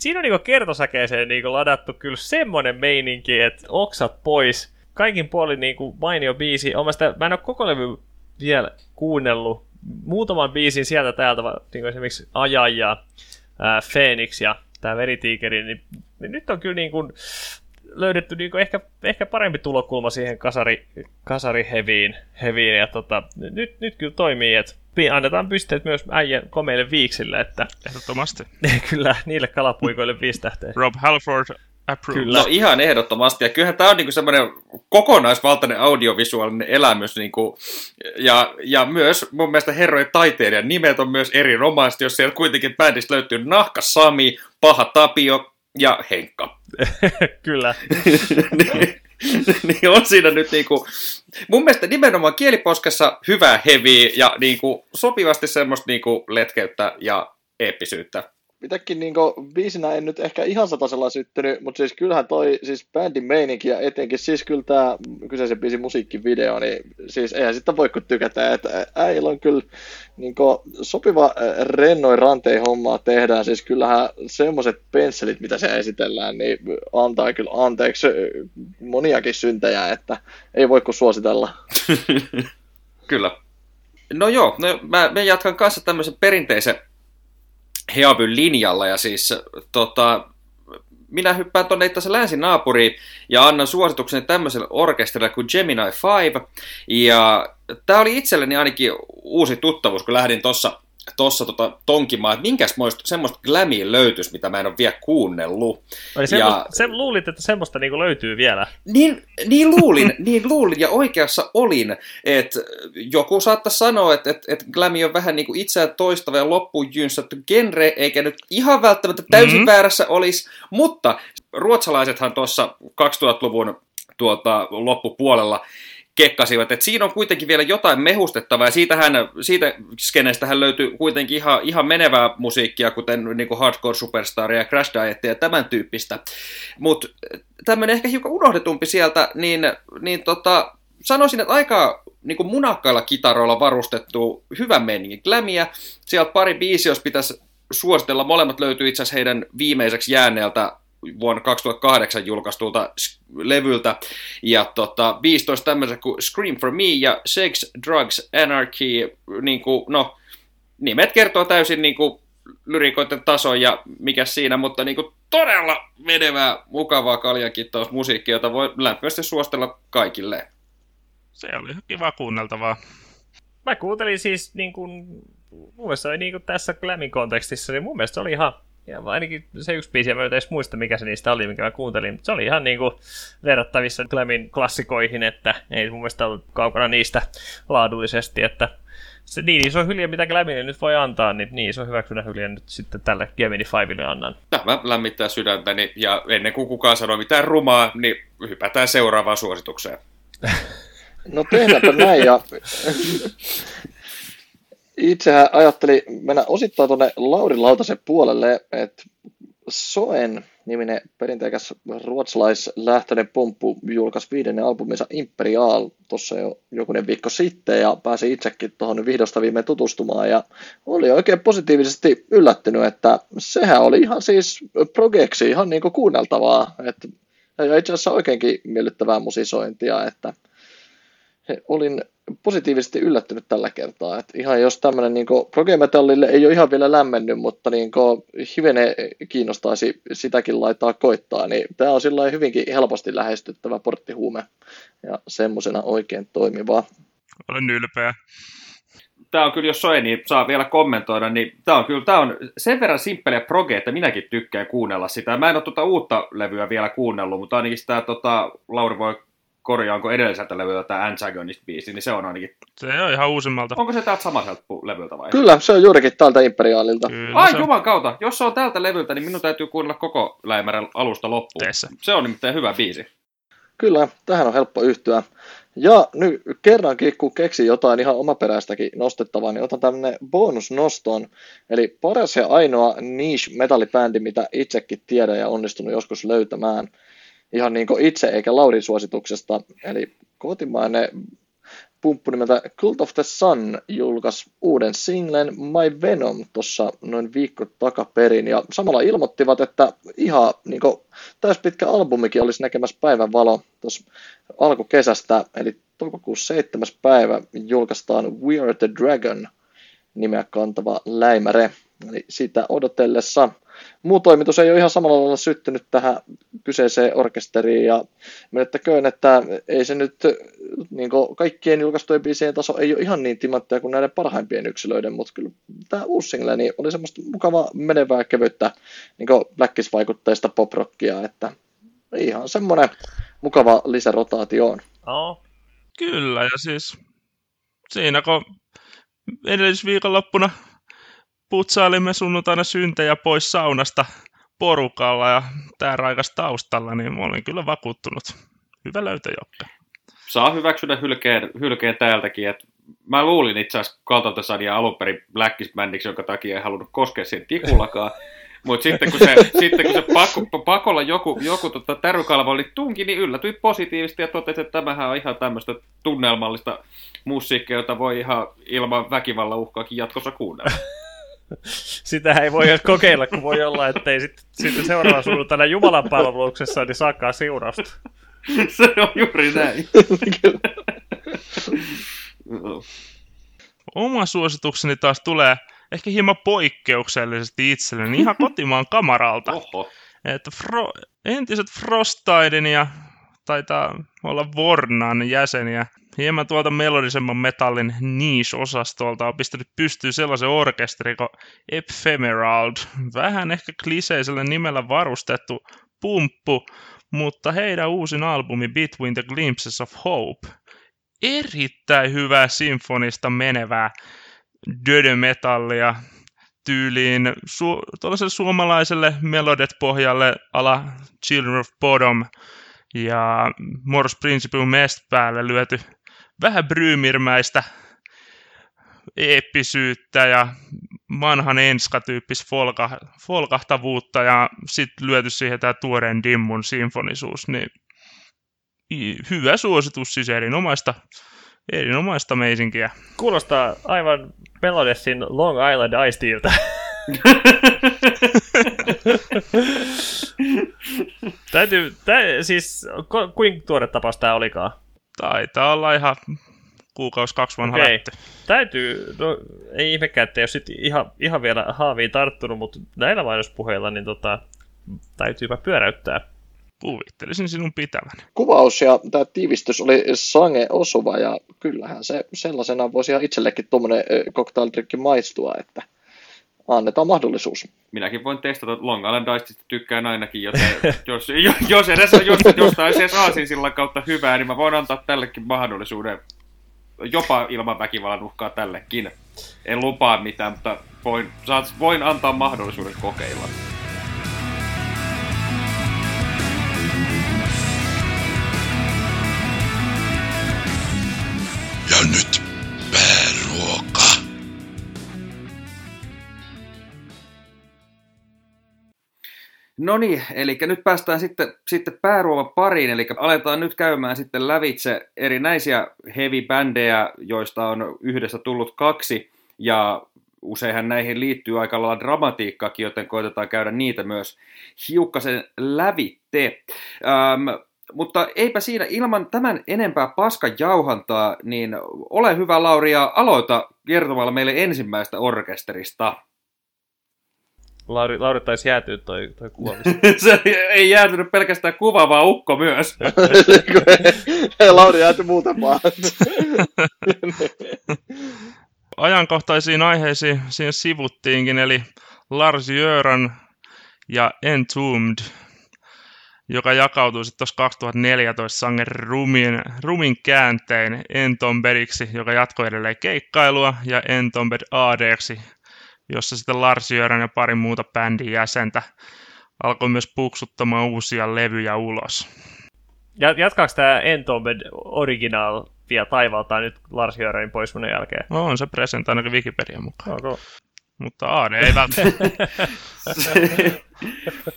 siinä on niinku kertosäkeeseen niinku ladattu kyllä semmonen meininki, että oksat pois. Kaikin puolin niinku mainio biisi. Sitä, mä en ole koko levy vielä kuunnellut. Muutaman biisin sieltä täältä, niin esimerkiksi Aja ja Phoenix ja tämä Veritiikeri, niin, niin, nyt on kyllä niin kuin löydetty niin kuin ehkä, ehkä parempi tulokulma siihen kasari, kasari heviin, heviin ja tota, nyt, nyt kyllä toimii, että annetaan pysteet myös äijän komeille viiksille, että... Ehdottomasti. kyllä, niille kalapuikoille viisi tähteä. Rob Halford approved. Kyllä. No ihan ehdottomasti, ja kyllähän tämä on niinku semmoinen kokonaisvaltainen audiovisuaalinen elämys, niinku, ja, ja myös mun mielestä herrojen taiteilijan nimet on myös erinomaisesti, jos siellä kuitenkin bändistä löytyy Nahka Sami, Paha Tapio ja Henkka. kyllä. niin, niin on siinä nyt niinku, mun mielestä nimenomaan kieliposkessa hyvää heviä ja niinku sopivasti semmoista niinku letkeyttä ja eeppisyyttä mitäkin niin biisinä en nyt ehkä ihan satasella syttynyt, mutta siis kyllähän toi siis bändin meininki ja etenkin siis kyllä tämä kyseisen biisin musiikkivideo, niin siis eihän sitten voi kuin tykätä, että äijällä on kyllä niin sopiva rennoin ranteen hommaa tehdään, siis kyllähän semmoiset pensselit, mitä se esitellään, niin antaa kyllä anteeksi moniakin syntejä, että ei voi kuin suositella. kyllä. No joo, no mä, mä jatkan kanssa tämmöisen perinteisen Heavyn linjalla ja siis tota, minä hyppään tuonne itse länsinaapuriin ja annan suosituksen tämmöiselle orkesterille kuin Gemini 5. Ja tämä oli itselleni ainakin uusi tuttavuus, kun lähdin tuossa tossa tota, tonkimaan, että minkäs semmoista glamia löytyisi, mitä mä en ole vielä kuunnellut. Oli semmoista, ja... se, luulit, että semmoista niinku löytyy vielä. Niin, niin luulin, niin luulin, ja oikeassa olin, että joku saattaa sanoa, että, että, että glami on vähän niinku itseään toistava ja loppuun jynssätty genre, eikä nyt ihan välttämättä täysin mm-hmm. väärässä olisi, mutta ruotsalaisethan tuossa 2000-luvun tuota, loppupuolella kekkasivat, että siinä on kuitenkin vielä jotain mehustettavaa, ja siitähän, siitä skenestähän löytyy kuitenkin ihan, ihan menevää musiikkia, kuten niin kuin Hardcore Superstar ja Crash Diet ja tämän tyyppistä. Mutta tämmöinen ehkä hiukan unohdetumpi sieltä, niin, niin tota, sanoisin, että aika niin kuin munakkailla kitaroilla varustettu hyvä meininki. Glämiä, sieltä pari biisi, jos pitäisi suositella, molemmat löytyy itse asiassa heidän viimeiseksi jääneeltä vuonna 2008 julkaistulta levyltä. Ja tota, 15 tämmöisen kuin Scream for Me ja Sex, Drugs, Anarchy, niin kuin, no, nimet kertoo täysin niin kuin, lyrikoiden taso ja mikä siinä, mutta niin kuin, todella menevää, mukavaa kaljakittausmusiikkia, jota voi lämpimästi suostella kaikille. Se oli kiva kuunneltavaa. Mä kuuntelin siis niin kuin, mun mielestä oli niin kuin tässä Glamin kontekstissa, niin mun mielestä se oli ihan ja ainakin se yksi biisi, mä en edes muista mikä se niistä oli, mikä mä kuuntelin, mutta se oli ihan niinku verrattavissa Glemin klassikoihin, että ei mun mielestä ollut kaukana niistä laadullisesti, että se niin iso hylje, mitä Glamille nyt voi antaa, niin niin iso hyväksynnä hylje nyt sitten tälle Gemini 5 annan. Tämä lämmittää sydäntäni, ja ennen kuin kukaan sanoo mitään rumaa, niin hypätään seuraavaan suositukseen. No tehdäänpä näin, ja itsehän ajattelin mennä osittain tuonne Lauri Lautasen puolelle, että Soen niminen perinteikäs ruotsalaislähtöinen pomppu julkaisi viidennen albuminsa Imperial tuossa jo jokunen viikko sitten ja pääsi itsekin tuohon vihdosta viimein tutustumaan ja oli oikein positiivisesti yllättynyt, että sehän oli ihan siis progeksi ihan niin kuin kuunneltavaa että, ja itse asiassa oikeinkin miellyttävää musisointia, että olin positiivisesti yllättynyt tällä kertaa. Et ihan jos tämmöinen niin progemetallille ei ole ihan vielä lämmennyt, mutta niin hivene kiinnostaisi sitäkin laittaa koittaa, niin tämä on sillä hyvinkin helposti lähestyttävä porttihuume ja semmoisena oikein toimiva. Olen ylpeä. Tämä on kyllä, jos Soe, niin saa vielä kommentoida, niin tämä on kyllä tämä on sen verran simppeliä proge, että minäkin tykkään kuunnella sitä. Mä en ole tuota uutta levyä vielä kuunnellut, mutta ainakin sitä tota, Lauri voi korjaanko edelliseltä levyltä tämä Antagonist-biisi, niin se on ainakin... Se on ihan uusimmalta. Onko se täältä samalta levyltä vai? Kyllä, se on juurikin tältä Imperiaalilta. Kyllä, Ai, juman kautta. Jos se on tältä levyltä, niin minun täytyy kuunnella koko Läimärän alusta loppuun. Teessä. Se on nimittäin hyvä biisi. Kyllä, tähän on helppo yhtyä. Ja nyt kerrankin, kun keksin jotain ihan omaperäistäkin nostettavaa, niin otan tämmönen bonusnoston. Eli paras ja ainoa niche metallibändi, mitä itsekin tiedän ja onnistunut joskus löytämään – ihan niin kuin itse eikä Laurin suosituksesta. Eli kotimainen pumppu nimeltä Cult of the Sun julkaisi uuden singlen My Venom tuossa noin viikko takaperin ja samalla ilmoittivat, että ihan niin pitkä albumikin olisi näkemässä päivän valo tuossa alkukesästä, eli toukokuussa 7. päivä julkaistaan We Are the Dragon nimeä kantava läimäre. Eli sitä odotellessa muu toimitus ei ole ihan samalla lailla syttynyt tähän kyseiseen orkesteriin ja menettäköön, että ei se nyt niin kaikkien julkaistujen biisien taso ei ole ihan niin timanttia kuin näiden parhaimpien yksilöiden, mutta kyllä tämä uusi single niin oli semmoista mukavaa menevää kevyttä niin blackis-vaikutteista poprockia, että ihan semmoinen mukava lisärotaatio on. Oh. Kyllä, ja siis siinä kun edellisviikonloppuna putsailimme sunnuntaina syntejä pois saunasta porukalla ja tämä raikas taustalla, niin mä olin kyllä vakuuttunut. Hyvä löytö, Jokke. Saa hyväksyä hylkeen, hylkeen täältäkin. Et mä luulin itse asiassa Kaltantasadia alun perin Blackis Bandiksi, jonka takia ei halunnut koskea siihen tikullakaan. Mutta sitten kun se, sitten, kun se pakko, pakolla joku, joku tota, tärykalvo oli tunki, niin yllätyi positiivisesti ja totesi, että tämähän on ihan tämmöistä tunnelmallista musiikkia, jota voi ihan ilman väkivallan uhkaakin jatkossa kuunnella. Sitä ei voi kokeilla, kun voi olla, ettei sitten, sitten seuraava sunnuntaina Jumalan palveluksessa niin saakaan siurausta. Se on juuri näin. Oma suositukseni taas tulee ehkä hieman poikkeuksellisesti itselleni ihan kotimaan kamaralta. Oho. että Fro- entiset Frostiden ja taitaa olla Vornan jäseniä. Hieman tuolta melodisemman metallin niche-osastolta on pistänyt pystyyn sellaisen orkesteri kuin Ephemerald. Vähän ehkä kliseisellä nimellä varustettu pumppu, mutta heidän uusin albumi Between the Glimpses of Hope. Erittäin hyvää sinfonista menevää dödömetallia tyyliin su- suomalaiselle Melodet-pohjalle ala Children of Bottom ja Morse Principle Mest päälle lyöty vähän bryymirmäistä eeppisyyttä ja vanhan enska-tyyppis folka, folkahtavuutta ja sitten lyöty siihen tämä tuoreen Dimmun sinfonisuus, niin hyvä suositus, siis erinomaista, erinomaista meisinkiä. Kuulostaa aivan Melodessin Long Island Ice Täytyy, tä, siis kuinka tuore tapaus tämä olikaan? Taitaa olla ihan kuukausi kaksi vanha okay. lähtö. Täytyy, no ei ihmekään, että jos ihan, ihan vielä haaviin tarttunut, mutta näillä mainospuheilla niin tota, täytyypä pyöräyttää. Kuvittelisin sinun pitävän. Kuvaus ja tämä tiivistys oli sange osuva ja kyllähän se sellaisena voisi ihan itsellekin tuommoinen cocktail maistua, että annetaan mahdollisuus. Minäkin voin testata Long Island Icedista tykkään ainakin, joten jos, jos edes jos, jostain edes aasin sillä kautta hyvää, niin mä voin antaa tällekin mahdollisuuden jopa ilman väkivallan uhkaa tällekin. En lupaa mitään, mutta voin, saat, voin antaa mahdollisuuden kokeilla. No niin, eli nyt päästään sitten, sitten pääruovan pariin, eli aletaan nyt käymään sitten lävitse erinäisiä heavy-bändejä, joista on yhdessä tullut kaksi, ja useinhan näihin liittyy aika lailla dramatiikkaakin, joten koitetaan käydä niitä myös hiukkasen lävitte. Ähm, mutta eipä siinä ilman tämän enempää paskan jauhantaa, niin ole hyvä Lauri ja aloita kertomalla meille ensimmäistä orkesterista. Lauri, Lauri taisi jäätyä toi, toi kuva. se ei jäätynyt pelkästään kuva, vaan ukko myös. Lauri jääty muutamaan. Ajankohtaisiin aiheisiin siinä sivuttiinkin, eli Lars Jöran ja Entombed, joka jakautui sitten tuossa 2014 sangen rumin, rumin kääntein Entombediksi, joka jatkoi edelleen keikkailua, ja Entombed ADksi, jossa sitten Lars Jöran ja pari muuta bändin jäsentä alkoi myös puksuttamaan uusia levyjä ulos. Jatkaako tämä Entombed Original vielä taivaltaan nyt Lars Jöranin poistuminen jälkeen? No, on se present ainakin Wikipedian mukaan. Okay. Mutta AD ei välttämättä.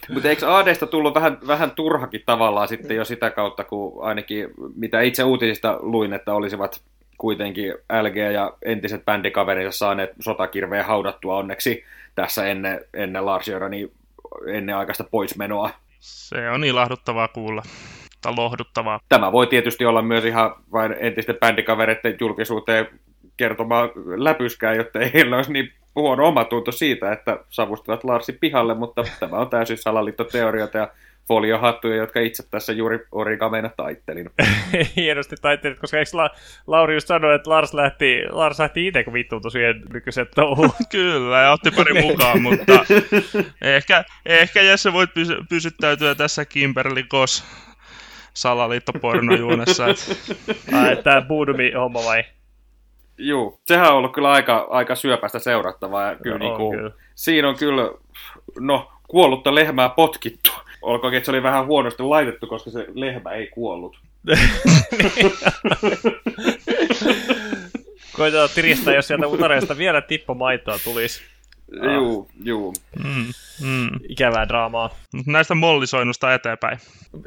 Mutta eikö ADsta tullut vähän, vähän turhakin tavallaan sitten jo sitä kautta, kun ainakin mitä itse uutisista luin, että olisivat kuitenkin LG ja entiset bändikaverinsa saaneet sotakirveen haudattua onneksi tässä ennen, ennen Lars Jöranin ennen aikaista poismenoa. Se on ilahduttavaa kuulla. Tai lohduttavaa. Tämä voi tietysti olla myös ihan vain entisten bändikavereiden julkisuuteen kertomaan läpyskää, jotta ei heillä olisi niin huono omatunto siitä, että savustivat Larsi pihalle, mutta tämä on täysin salaliittoteoriota ja foliohattuja, jotka itse tässä juuri origameina taittelin. Hienosti taittelit, koska eikö La- Lauri just sanoi, että Lars lähti, Lars lähti itse kun vittuuntui siihen nykyiseen touhuun. Kyllä, ja otti pari mukaan, mutta ehkä, ehkä Jesse voit pysy- pysyttäytyä tässä Kimberly Kos salaliittopornojuunessa. Ai, tämä Budumi-homma vai? Joo, sehän on ollut kyllä aika, aika syöpästä seurattavaa. Ja kyllä, no, niin kuin, kyllä. Siinä on kyllä no, kuollutta lehmää potkittu. Olkoonkin, että se oli vähän huonosti laitettu, koska se lehmä ei kuollut. Koitetaan tiristää, jos sieltä utareesta vielä tippo maitoa tulisi. Juu, juu. Mm, mm. Ikävää draamaa. Näistä mollisoinnusta eteenpäin.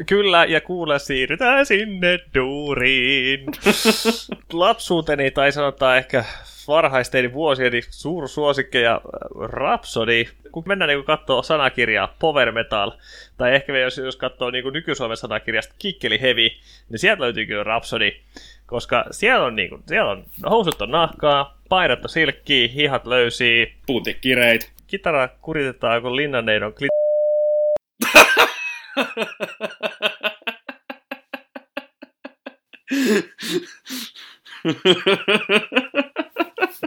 Kyllä, ja kuule, siirrytään sinne duuriin. Lapsuuteni, tai sanotaan ehkä varhaisteini vuosieni suursuosikkeja äh, Rhapsody. Kun mennään niin katsoa sanakirjaa Power Metal, tai ehkä jos, jos katsoo niin nyky-Suomen sanakirjasta Kikkeli Heavy, niin sieltä löytyy kyllä Rhapsody. Koska siellä on, niin kuin, siellä on housut on nahkaa, paidat on silkkiä, hihat löysiä. Puntikireit. Kitara kuritetaan kun linnanneidon klit...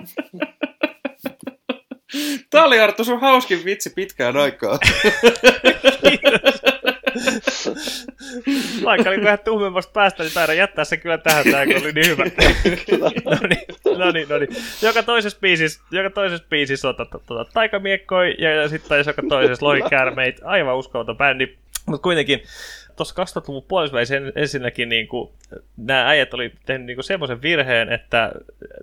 Tämä oli Arttu sun hauskin vitsi pitkään aikaa. Vaikka oli vähän tuhmemmasta päästä, niin taidan jättää se kyllä tähän, tämä oli niin hyvä. no niin, no niin, no niin. Joka toisessa biisissä, joka toisessa biisissä on tuota, tuota, taikamiekkoi ja, ja sitten joka toisessa lohikäärmeit. Aivan uskomaton bändi. Mutta kuitenkin tuossa 2000-luvun puolivälissä ensinnäkin niin kuin, nämä äijät oli tehnyt niin semmoisen virheen, että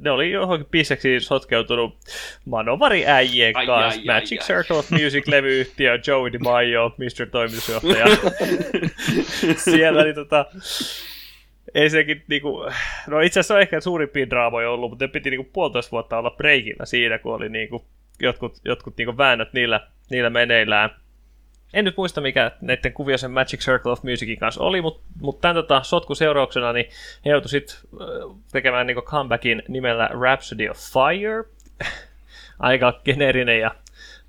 ne oli johonkin biseksi sotkeutunut Manovari äijien kanssa. Ai, ai, Magic ai, Circle of Music-levyyhtiö, Joey DiMaggio, Mr. Toimitusjohtaja. Siellä niin tota, ensinnäkin, niinku, no itse asiassa on ehkä suurimpia draamoja ollut, mutta ne piti niinku puolitoista vuotta olla breikillä siinä, kun oli niinku, jotkut, jotkut niinku väännöt niillä, niillä meneillään en nyt muista mikä näiden kuviosen Magic Circle of Musicin kanssa oli, mutta mut tämän tota, sotku seurauksena niin he joutui sitten tekemään niinku comebackin nimellä Rhapsody of Fire. Aika geneerinen ja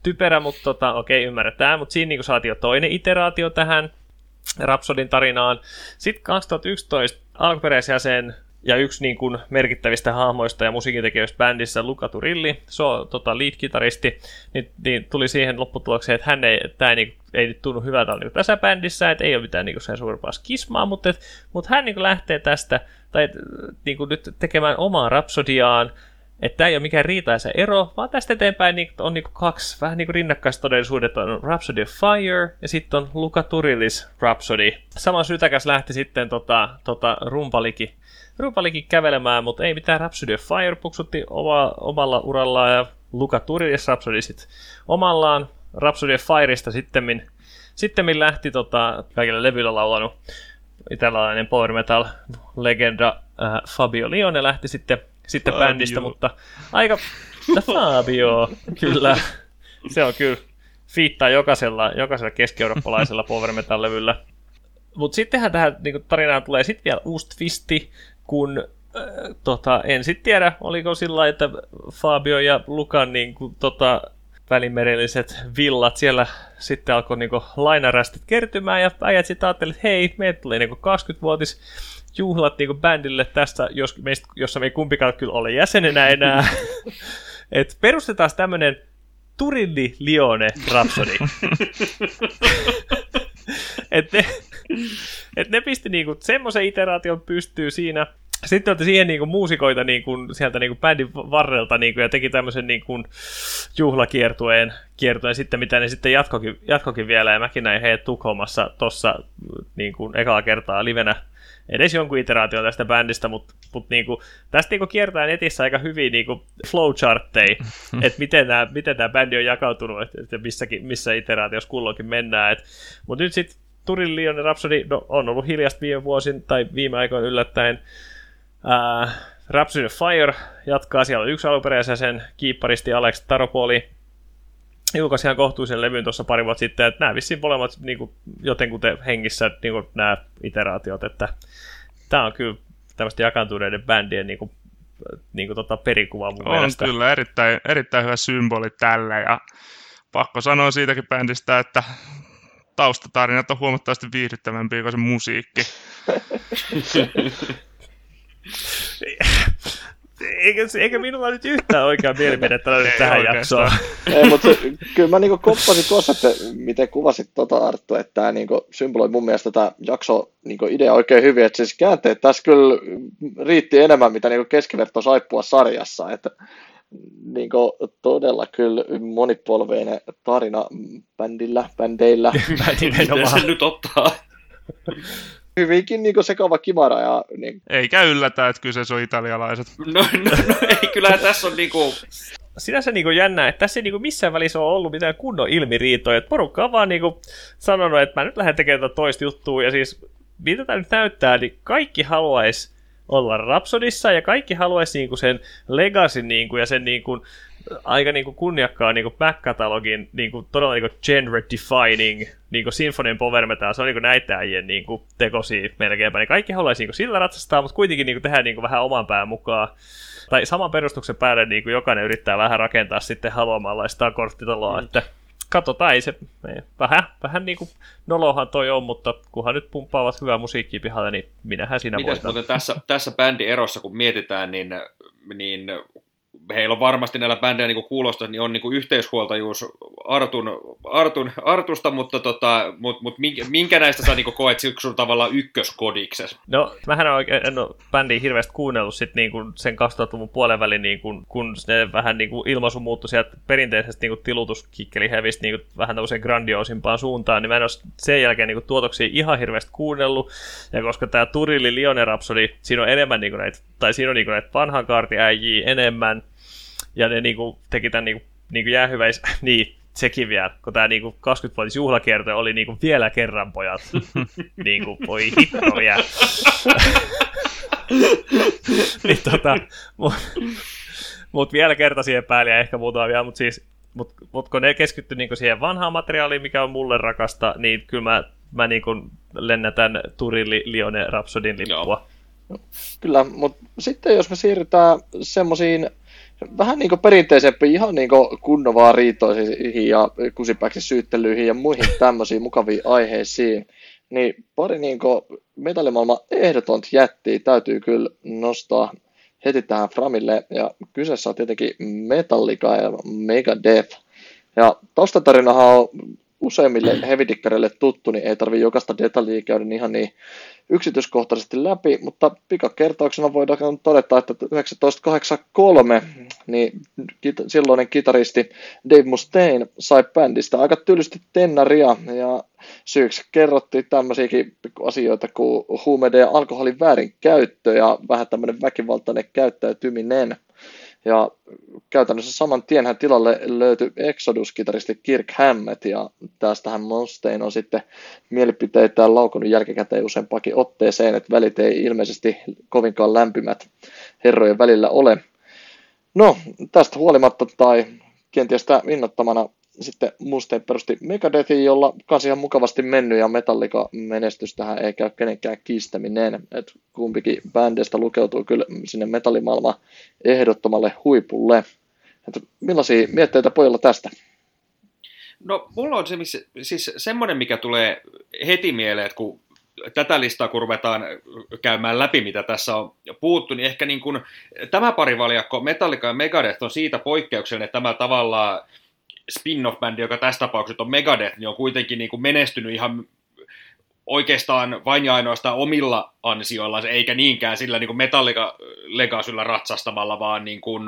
typerä, mutta tota, okei, okay, ymmärretään. Mutta siinä niinku saatiin jo toinen iteraatio tähän Rhapsodin tarinaan. Sitten 2011 alkuperäisjäsen ja yksi niin kuin merkittävistä hahmoista ja musiikintekijöistä bändissä, Luca Turilli, se on tota, lead-kitaristi, niin, niin, tuli siihen lopputulokseen, että hän ei, tämä ei, niin, ei nyt tunnu hyvältä niin tässä bändissä, että ei ole mitään niin sen suurempaa skismaa, mutta, et, mutta hän niin lähtee tästä tai niin kuin nyt tekemään omaa rapsodiaan, että tämä ei ole mikään riitaisa ero, vaan tästä eteenpäin niin on niin kaksi vähän niin rinnakkaistodellisuudet. On Rhapsody of Fire ja sitten on Luca Turillis Rhapsody. Sama sytäkäs lähti sitten tota, tota rumpalikin Rupalikin kävelemään, mutta ei mitään Rhapsody of Fire puksutti oma, omalla urallaan ja Luka Turilis Rhapsody sit omallaan. Rhapsody of Fireista sittemmin, sittemmin lähti tota, kaikille levyillä laulanut italialainen power metal legenda äh, Fabio Lione lähti sitten, sitten Fabio. bändistä, mutta aika... Fabio, kyllä. Se on kyllä fiittaa jokaisella, jokaisella keski-eurooppalaisella power metal levyllä. Mutta sittenhän tähän niin tarinaan tulee sitten vielä uusi twisti, kun äh, tota, en sitten tiedä, oliko sillä että Fabio ja Lukan niin kuin, tota, välimerelliset villat siellä sitten alkoi niin lainarästit kertymään ja äijät sitten ajattelivat, että hei, meille tulee niin 20-vuotis juhlat niin bändille tästä, jos, meistä, jossa me ei kumpikaan kyllä ole jäsenenä enää. että perustetaan tämmöinen Turilli Lione Rhapsody. että ne, et ne pisti niinku semmoisen iteraation pystyy siinä. Sitten otti siihen niinku muusikoita niinku sieltä niinku bändin varrelta niinku, ja teki tämmöisen niinku juhlakiertueen kiertueen sitten, mitä ne sitten jatkokin, jatkokin vielä. Ja mäkin näin heidät Tukholmassa tuossa niinku, ekaa kertaa livenä edes jonkun iteraation tästä bändistä, mutta mut niinku, tästä niinku kiertää netissä aika hyvin niinku flowchartteja, että miten tämä miten tää bändi on jakautunut, että et missäkin, missä iteraatiossa kulloinkin mennään. Mutta nyt sitten Turin Lion Rhapsody no, on ollut hiljasta viime vuosin tai viime aikoina yllättäen. Ää, Rhapsody of Fire jatkaa, siellä on yksi alkuperäisen kiipparisti Alex Taropoli, julkaisi ihan kohtuullisen levyn tuossa pari vuotta sitten, että nämä vissiin molemmat niin kuin, jotenkuten hengissä niin kuin, nämä iteraatiot, että tämä on kyllä tämmöistä jakantuneiden bändien niin kuin, niin kuin, tota, perikuva mun on mielestä. kyllä erittäin, erittäin hyvä symboli tälle ja pakko sanoa siitäkin bändistä, että taustatarinat on huomattavasti viihdyttävämpiä kuin se musiikki. eikä, eikä minulla nyt yhtään oikea mielipidettä löydy tähän jaksoon. Ei, mutta se, kyllä mä niinku koppasin tuossa, että miten kuvasit tota Arttu, että tämä niinku symboloi mun mielestä tämä jakso niinku idea oikein hyvin, että siis käänteet tässä kyllä riitti enemmän, mitä niinku keskiverto saippua sarjassa, että niin kuin, todella kyllä monipolveinen tarina bändillä, bändeillä. Miten se nyt ottaa? Hyvinkin niin sekava kimara. Ja, niin... Eikä yllätä, että kyseessä on italialaiset. No, no, no ei, kyllähän tässä on niinku... Sinänsä niinku jännä, että tässä ei niinku missään välissä ole ollut mitään kunnon ilmiriitoja. Että porukka on vaan niinku sanonut, että mä nyt lähden tekemään toista juttua. Ja siis mitä tämä nyt näyttää, niin kaikki haluaisi olla Rhapsodissa ja kaikki haluaisi niinku sen legacy niinku ja sen niinku aika niinku kunniakkaan niinku back-katalogin niinku todella niinku genre defining niinku symphonian power metal, se on niinku näitä äijien niinku tekosia melkeinpä, niin kaikki haluaisi niinku sillä ratsastaa, mutta kuitenkin niinku tehdä niinku vähän oman pään mukaan. Tai saman perustuksen päälle niinku jokainen yrittää vähän rakentaa sitten haluamallaan sitä korttitaloa, mm. että katsotaan, ei se, ei, vähän, vähän niin kuin nolohan toi on, mutta kunhan nyt pumppaavat hyvää musiikkia pihalle, niin minähän siinä Mitäs voitan. tässä, tässä bändin erossa, kun mietitään, niin, niin heillä on varmasti näillä bändejä niin kuulostaa, niin on niin yhteishuoltajuus Artun, Artun, Artusta, mutta tota, mut, mut minkä, näistä sä niin koet sun tavallaan ykköskodikses? No, mähän oikein, en ole bändiä hirveästi kuunnellut sit niin kuin sen 2000-luvun puolen välin, niin kuin, kun ne vähän niin kuin ilmaisu muuttui sieltä perinteisestä niin tilutuskikkeli hevistä niin kuin vähän tämmöiseen grandioosimpaan suuntaan, niin mä en ole sen jälkeen niin kuin tuotoksia ihan hirveästi kuunnellut, ja koska tämä Turilli Lione siinä on enemmän niin kuin näitä, tai siinä on niin kuin näitä vanhan kaarti äijiä enemmän, ja ne niinku teki tämän niinku, niinku jäähyväis... niin, sekin vielä, kun tämä niinku 20-vuotis juhlakierto oli niinku vielä kerran pojat. niinku, voi hitto vielä. niin tota, mut, mut vielä kerta siihen päälle ja ehkä muutama vielä, mutta siis mut, mut kun ne keskitty niinku siihen vanhaan materiaaliin, mikä on mulle rakasta, niin kyllä mä, mä niinku lennätän Turilli Lione Rhapsodin lippua. Joo. Kyllä, mutta sitten jos me siirrytään semmoisiin vähän niin perinteisempiin, ihan niin kunnon vaan riitoihin ja kusipäksi syyttelyihin ja muihin tämmöisiin mukaviin aiheisiin, niin pari niin metallimaailman ehdoton jättiä täytyy kyllä nostaa heti tähän Framille, ja kyseessä on tietenkin Metallica ja Megadeth. Ja taustatarinahan on useimmille hevidikkareille tuttu, niin ei tarvi jokaista detaljia käydä ihan niin yksityiskohtaisesti läpi, mutta pikakertauksena voidaan todeta, että 1983 niin silloinen kitaristi Dave Mustaine sai bändistä aika tylysti tennaria ja syyksi kerrottiin tämmöisiäkin asioita kuin huumeiden ja alkoholin väärinkäyttö ja vähän tämmöinen väkivaltainen käyttäytyminen. Ja käytännössä saman tienhän tilalle löytyi Exodus-kitaristi Kirk Hammett, ja tästähän Mustaine on sitten mielipiteitä laukunut jälkikäteen useampakin otteeseen, että välit ei ilmeisesti kovinkaan lämpimät herrojen välillä ole. No, tästä huolimatta tai kenties innottamana sitten Mustaine perusti Megadethin, jolla kanssa ihan mukavasti mennyt ja Metallica menestystähän ei käy kenenkään kiistäminen. Et kumpikin bändeistä lukeutuu kyllä sinne metallimaailman ehdottomalle huipulle. Et millaisia mietteitä pojalla tästä? No mulla on se, missä, siis semmoinen, mikä tulee heti mieleen, että kun tätä listaa kun ruvetaan käymään läpi, mitä tässä on puuttu, niin ehkä niin kuin, tämä parivaljakko Metallica ja Megadeth on siitä poikkeuksellinen, että tämä tavallaan spin-off-bändi, joka tässä tapauksessa on Megadeth, niin on kuitenkin niin kuin menestynyt ihan oikeastaan vain ja ainoastaan omilla ansioilla, eikä niinkään sillä niin Legacylla ratsastamalla, vaan niin kuin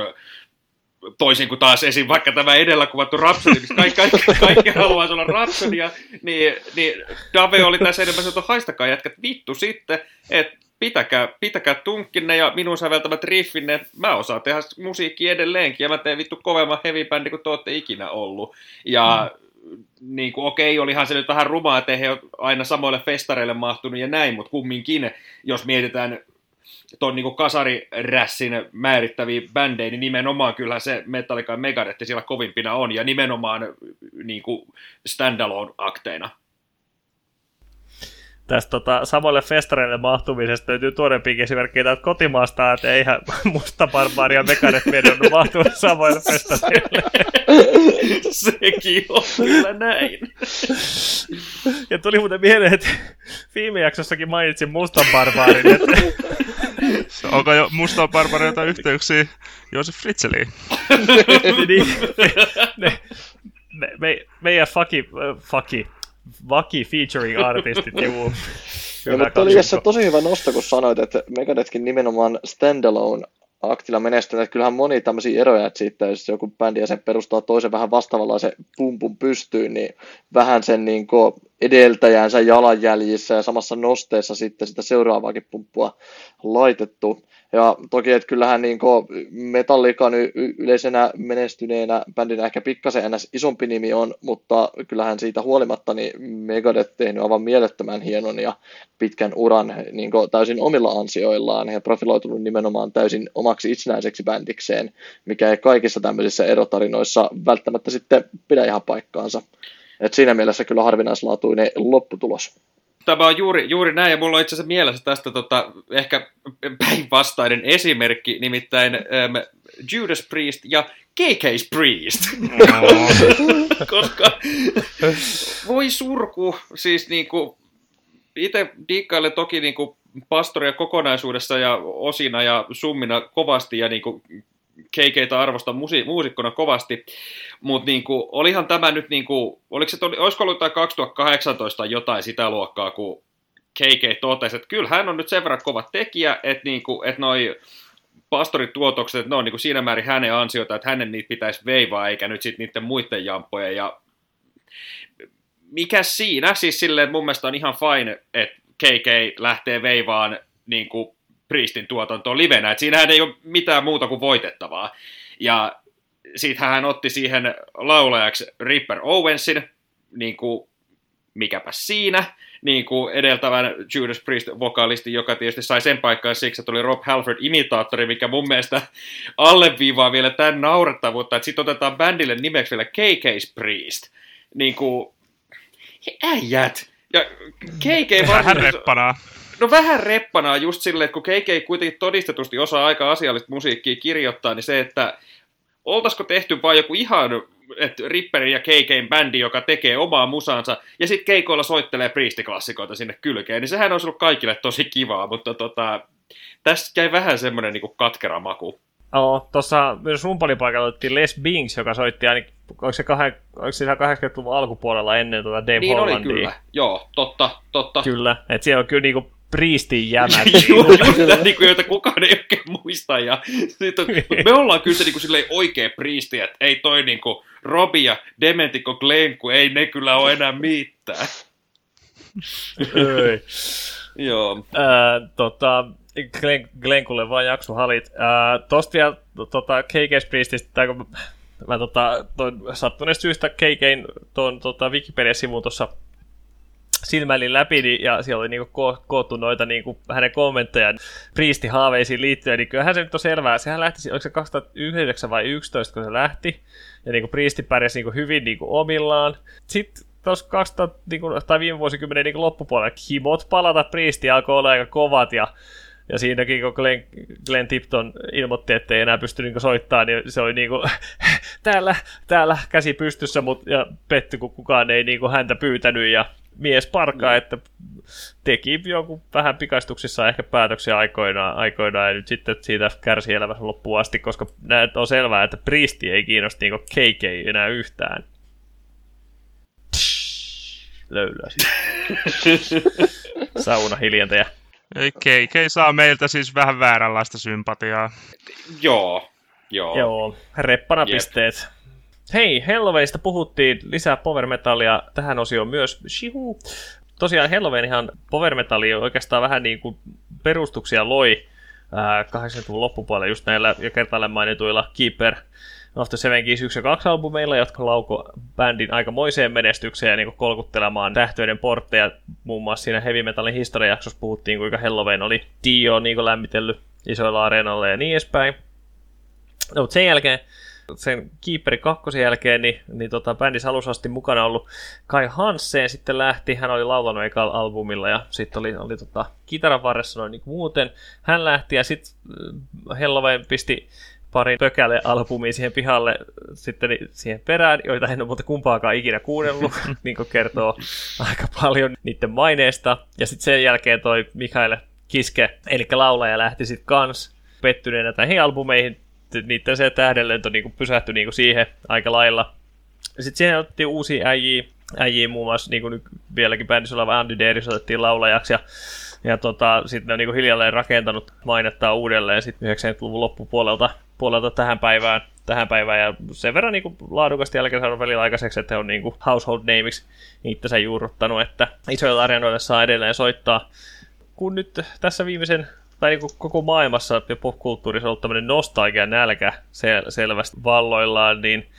toisin kuin taas esim. vaikka tämä edellä kuvattu Rhapsody, missä kaikki, kaikki, kaikki haluaisi olla Rhapsodia, niin, niin Dave oli tässä enemmän että haistakaa jätkät vittu sitten, että pitäkää, pitäkää tunkkinne ja minun säveltämät riffinne. Mä osaan tehdä musiikki edelleenkin ja mä teen vittu kovemman heavy bändi kuin te olette ikinä ollut. Ja mm. niin kuin, okei, olihan se nyt vähän rumaa, että he aina samoille festareille mahtunut ja näin, mutta kumminkin, jos mietitään tuon niin kasarirässin määrittäviä bändejä, niin nimenomaan kyllä se Metallica ja Megadeth siellä kovimpina on, ja nimenomaan niin kuin standalone-akteina tästä tota, samoille festareille mahtumisesta löytyy tuorempiakin esimerkkejä täältä kotimaasta, että eihän musta barbaaria mekanet vedonnut mahtua samoille festareille. Sekin on kyllä näin. Ja tuli muuten mieleen, että viime jaksossakin mainitsin mustan barbaarin. Että... Onko jo musta barbaarilta yhteyksiä Joosef Fritzeliin? niin, ne, me, me, meidän fucky, fucky vaki featuring artistit, juu. Kyllä, mutta oli tosi hyvä nosto, kun sanoit, että Megadethkin nimenomaan standalone aktilla menestynyt, että kyllähän moni tämmöisiä eroja, että siitä jos joku bändi ja sen perustaa toisen vähän se pumpun pystyyn, niin vähän sen niin edeltäjänsä jalanjäljissä ja samassa nosteessa sitten sitä seuraavaakin pumppua laitettu. Ja toki, että kyllähän niin Metallica yleisenä menestyneenä bändinä ehkä pikkasen ns. isompi nimi on, mutta kyllähän siitä huolimatta niin Megadeth tehnyt aivan mielettömän hienon ja pitkän uran niin täysin omilla ansioillaan ja profiloitunut nimenomaan täysin omaksi itsenäiseksi bändikseen, mikä ei kaikissa tämmöisissä erotarinoissa välttämättä sitten pidä ihan paikkaansa. Et siinä mielessä kyllä harvinaislaatuinen lopputulos. Tämä on juuri, juuri näin, ja mulla on itse asiassa mielessä tästä tota, ehkä päinvastainen esimerkki, nimittäin ähm, Judas Priest ja KK's Priest. koska voi surku, siis niinku, itse diikkailen toki niinku pastoria kokonaisuudessa ja osina ja summina kovasti ja niinku KKtä arvostan musi- muusikkona kovasti, mutta niinku, olihan tämä nyt, niinku, oliko se, olisiko ollut 2018 jotain sitä luokkaa, kun KK totesi, että kyllä hän on nyt sen verran kova tekijä, että, niinku, että noi pastorituotokset, ne on niinku siinä määrin hänen ansiota, että hänen niitä pitäisi veivaa, eikä nyt sitten niiden muiden jampoja. Ja mikä siinä? Siis silleen, että mun mielestä on ihan fine, että KK lähtee veivaan niin kuin Priestin tuotantoon livenä, että siinähän ei ole mitään muuta kuin voitettavaa. Ja sitten hän otti siihen laulajaksi Ripper Owensin, niin kuin mikäpä siinä, niin kuin edeltävän Judas Priest-vokalisti, joka tietysti sai sen paikkaan siksi, että oli Rob Halford-imitaattori, mikä mun mielestä alleviivaa vielä tämän naurettavuutta, että sitten otetaan bändille nimeksi vielä KK's Priest. Niin kuin, äijät. Ja KK reppanaa. No vähän reppanaa just silleen, että kun KK kuitenkin todistetusti osaa aika asiallista musiikkia kirjoittaa, niin se, että oltaisiko tehty vain joku ihan että Ripperin ja KKin bändi, joka tekee omaa musaansa, ja sitten keikoilla soittelee priistiklassikoita sinne kylkeen, niin sehän on ollut kaikille tosi kivaa, mutta tota, tässä jäi vähän semmoinen niin katkera maku. Joo, tuossa myös rumpalipaikalla otettiin Les Binks, joka soitti ainakin, onko se, kah, onko se 80-luvun alkupuolella ennen tuota Dave niin Hollandia? oli kyllä, joo, totta, totta. Kyllä, että siellä on kyllä niinku priistin jämät. Joo, niin kuin, joita kukaan ei oikein muista. Ja sit on, me ollaan kyllä se niin kuin, oikea priisti, että ei toi niin kuin, Robi ja Dementico Glenku, ei ne kyllä ole enää mitään. Ei. Joo. Äh, tota, Glen, Glenkulle vaan jaksohalit. Äh, tosta vielä tota, KK Priestistä, tai kun mä, mä tota, toin sattuneesta syystä KKin tuon tota, Wikipedia-sivun tuossa silmäilin läpi, niin, ja siellä oli niinku ko- koottu noita niinku, hänen kommenttejaan priistihaaveisiin liittyen, niin kyllähän se nyt on selvää. Sehän lähti, oliko se 2009 vai 2011, kun se lähti, ja niinku priisti pärjäsi niinku hyvin niinku omillaan. Sitten tuossa 2000, niinku, tai viime vuosikymmenen niinku loppupuolella himot palata priisti alkoi olla aika kovat, ja ja siinäkin, kun Glenn, Glenn Tipton ilmoitti, että ei enää pysty niinku soittamaan, niin se oli niinku, täällä, täällä käsi pystyssä, mutta ja petty, kun kukaan ei niinku häntä pyytänyt, ja mies parkaa, että teki jonkun vähän pikaistuksissa ehkä päätöksiä aikoinaan, aikoinaan ja nyt sitten siitä kärsi elämässä loppuun asti, koska näet on selvää, että Priesti ei kiinnosta niinku KK enää yhtään. Löylyä Sauna hiljentäjä. Ei, KK saa meiltä siis vähän vääränlaista sympatiaa. Joo, joo. Joo, reppana Jep. pisteet. Hei, Helloweenista puhuttiin lisää power metallia tähän osioon myös. Shihu. Tosiaan Helloween power metalli oikeastaan vähän niin kuin perustuksia loi ää, 80-luvun loppupuolella just näillä jo kertaalleen mainituilla Keeper of the Seven Keys 1 ja 2 albumeilla, jotka lauko bändin aikamoiseen menestykseen ja niin tähtöiden tähtöiden portteja. Muun muassa siinä heavy metalin historiajaksossa puhuttiin, kuinka Helloween oli Dio niin lämmitellyt isoilla areenoilla ja niin edespäin. No, mutta sen jälkeen, sen Keeperi kakkosen jälkeen, niin, niin tota, bändissä alussa asti mukana ollut Kai Hansen sitten lähti, hän oli laulanut ekalla albumilla ja sitten oli, oli tota, kitaran varressa noin niin muuten. Hän lähti ja sitten Helloween pisti pari pökäle albumia siihen pihalle sitten siihen perään, joita en ole muuten kumpaakaan ikinä kuunnellut, niin kuin kertoo aika paljon niiden maineesta. Ja sitten sen jälkeen toi Mikael Kiske, eli laulaja, lähti sitten kans pettyneenä näihin albumeihin, niiden se tähdenlento niin pysähtyi niin siihen aika lailla. Sitten siihen otettiin uusia äijiä, äijiä muun muassa niin kuin vieläkin bändissä oleva Andy Daris otettiin laulajaksi ja ja tota, sitten ne on niin hiljalleen rakentanut mainettaa uudelleen sitten 90-luvun loppupuolelta puolelta tähän päivään, tähän päivään ja sen verran niin laadukasti jälkeen saanut välillä aikaiseksi, että he on niin kuin household nameiksi itsensä juurruttanut, että isoilla areenoilla saa edelleen soittaa. Kun nyt tässä viimeisen tai niin koko maailmassa ja popkulttuurissa on ollut tämmöinen nostalgia nälkä sel- selvästi valloillaan, niin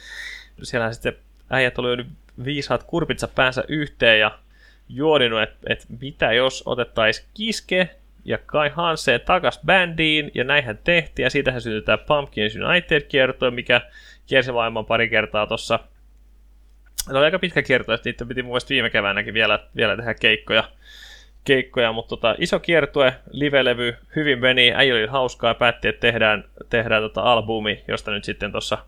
siellä sitten äijät oli nyt viisaat kurpitsa päänsä yhteen ja juodinut, että et mitä jos otettaisiin Kiske ja Kai Hansen takas bändiin, ja näinhän tehtiin, ja siitähän syntyi tämä Pumpkins United-kierto, mikä kiersi maailman pari kertaa tuossa. Se oli aika pitkä kierto, että niitä piti mielestä viime keväänäkin vielä, vielä tehdä keikkoja, keikkoja mutta tota, iso kiertue, live-levy, hyvin meni, äijä oli hauskaa, ja päätti, että tehdään, tehdään tota albumi, josta nyt sitten tuossa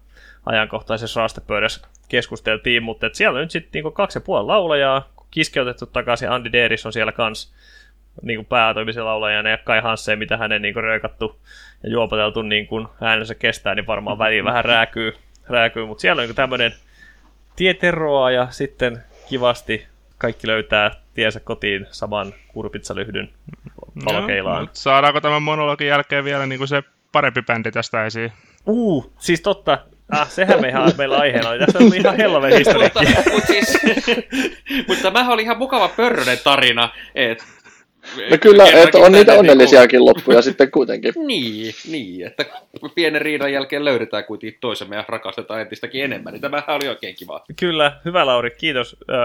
ajankohtaisessa raastepöydässä keskusteltiin, mutta et siellä on nyt sitten niinku kaksi ja puoli laulajaa, kiskeytetty takaisin, Andy Deris on siellä kans niin päätoimisen laulajana ja Kai Hansen, mitä hänen niin röikattu ja juopoteltu niin kuin äänensä kestää, niin varmaan väliin vähän rääkyy, rääkyy. mutta siellä on niin tämmöinen tieteroa ja sitten kivasti kaikki löytää tiensä kotiin saman kurpitsalyhdyn palkeilaan. No, saadaanko tämän monologin jälkeen vielä niin kuin se parempi bändi tästä esiin? Uh, siis totta. Ah, sehän me ihan, meillä aiheena oli. Tässä on ihan helven historiikki. mutta, mutta, siis, mutta tämähän oli ihan mukava pörrönen tarina, että No kyllä, että on niitä onnellisiakin niin loppuja sitten kuitenkin. Niin, niin, että pienen riidan jälkeen löydetään kuitenkin toisemme ja rakastetaan entistäkin enemmän, niin tämähän oli oikein kiva. Kyllä, hyvä Lauri, kiitos. Öö,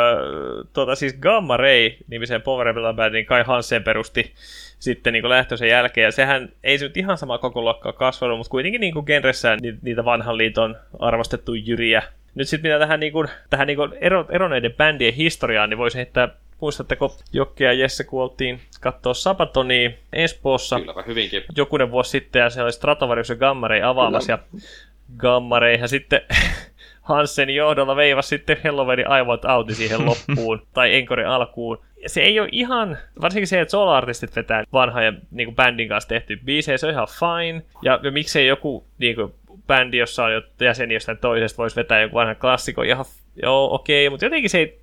tuota, siis Gamma Ray nimisen Power Metal Bandin Kai Hansen perusti sitten niin lähtöisen jälkeen, ja sehän ei se nyt ihan sama koko luokkaa kasvanut, mutta kuitenkin niin genressään niitä vanhan liiton arvostettu jyriä. Nyt sitten mitä tähän, niin kuin, tähän niin kuin ero, eroneiden bändien historiaan, niin voisi heittää Muistatteko Jokke ja Jesse, kun oltiin katsoa Sabatonia Espoossa Kylläpä hyvinkin. jokunen vuosi sitten, ja se oli Stratovarius ja Gammarei avaamassa, Kyllä. ja Gammareihän sitten Hansen johdolla veivasi sitten Helloweenin aivot auti siihen loppuun, tai Enkorin alkuun. Se ei ole ihan, varsinkin se, että solo-artistit vetää vanhojen niin bändin kanssa tehty biisejä, se on ihan fine. Ja, ja miksei joku niin kuin, bändi, jossa on jo jäseni jostain toisesta, voisi vetää joku vanha klassikko, ihan joo, okei, okay, mutta jotenkin se ei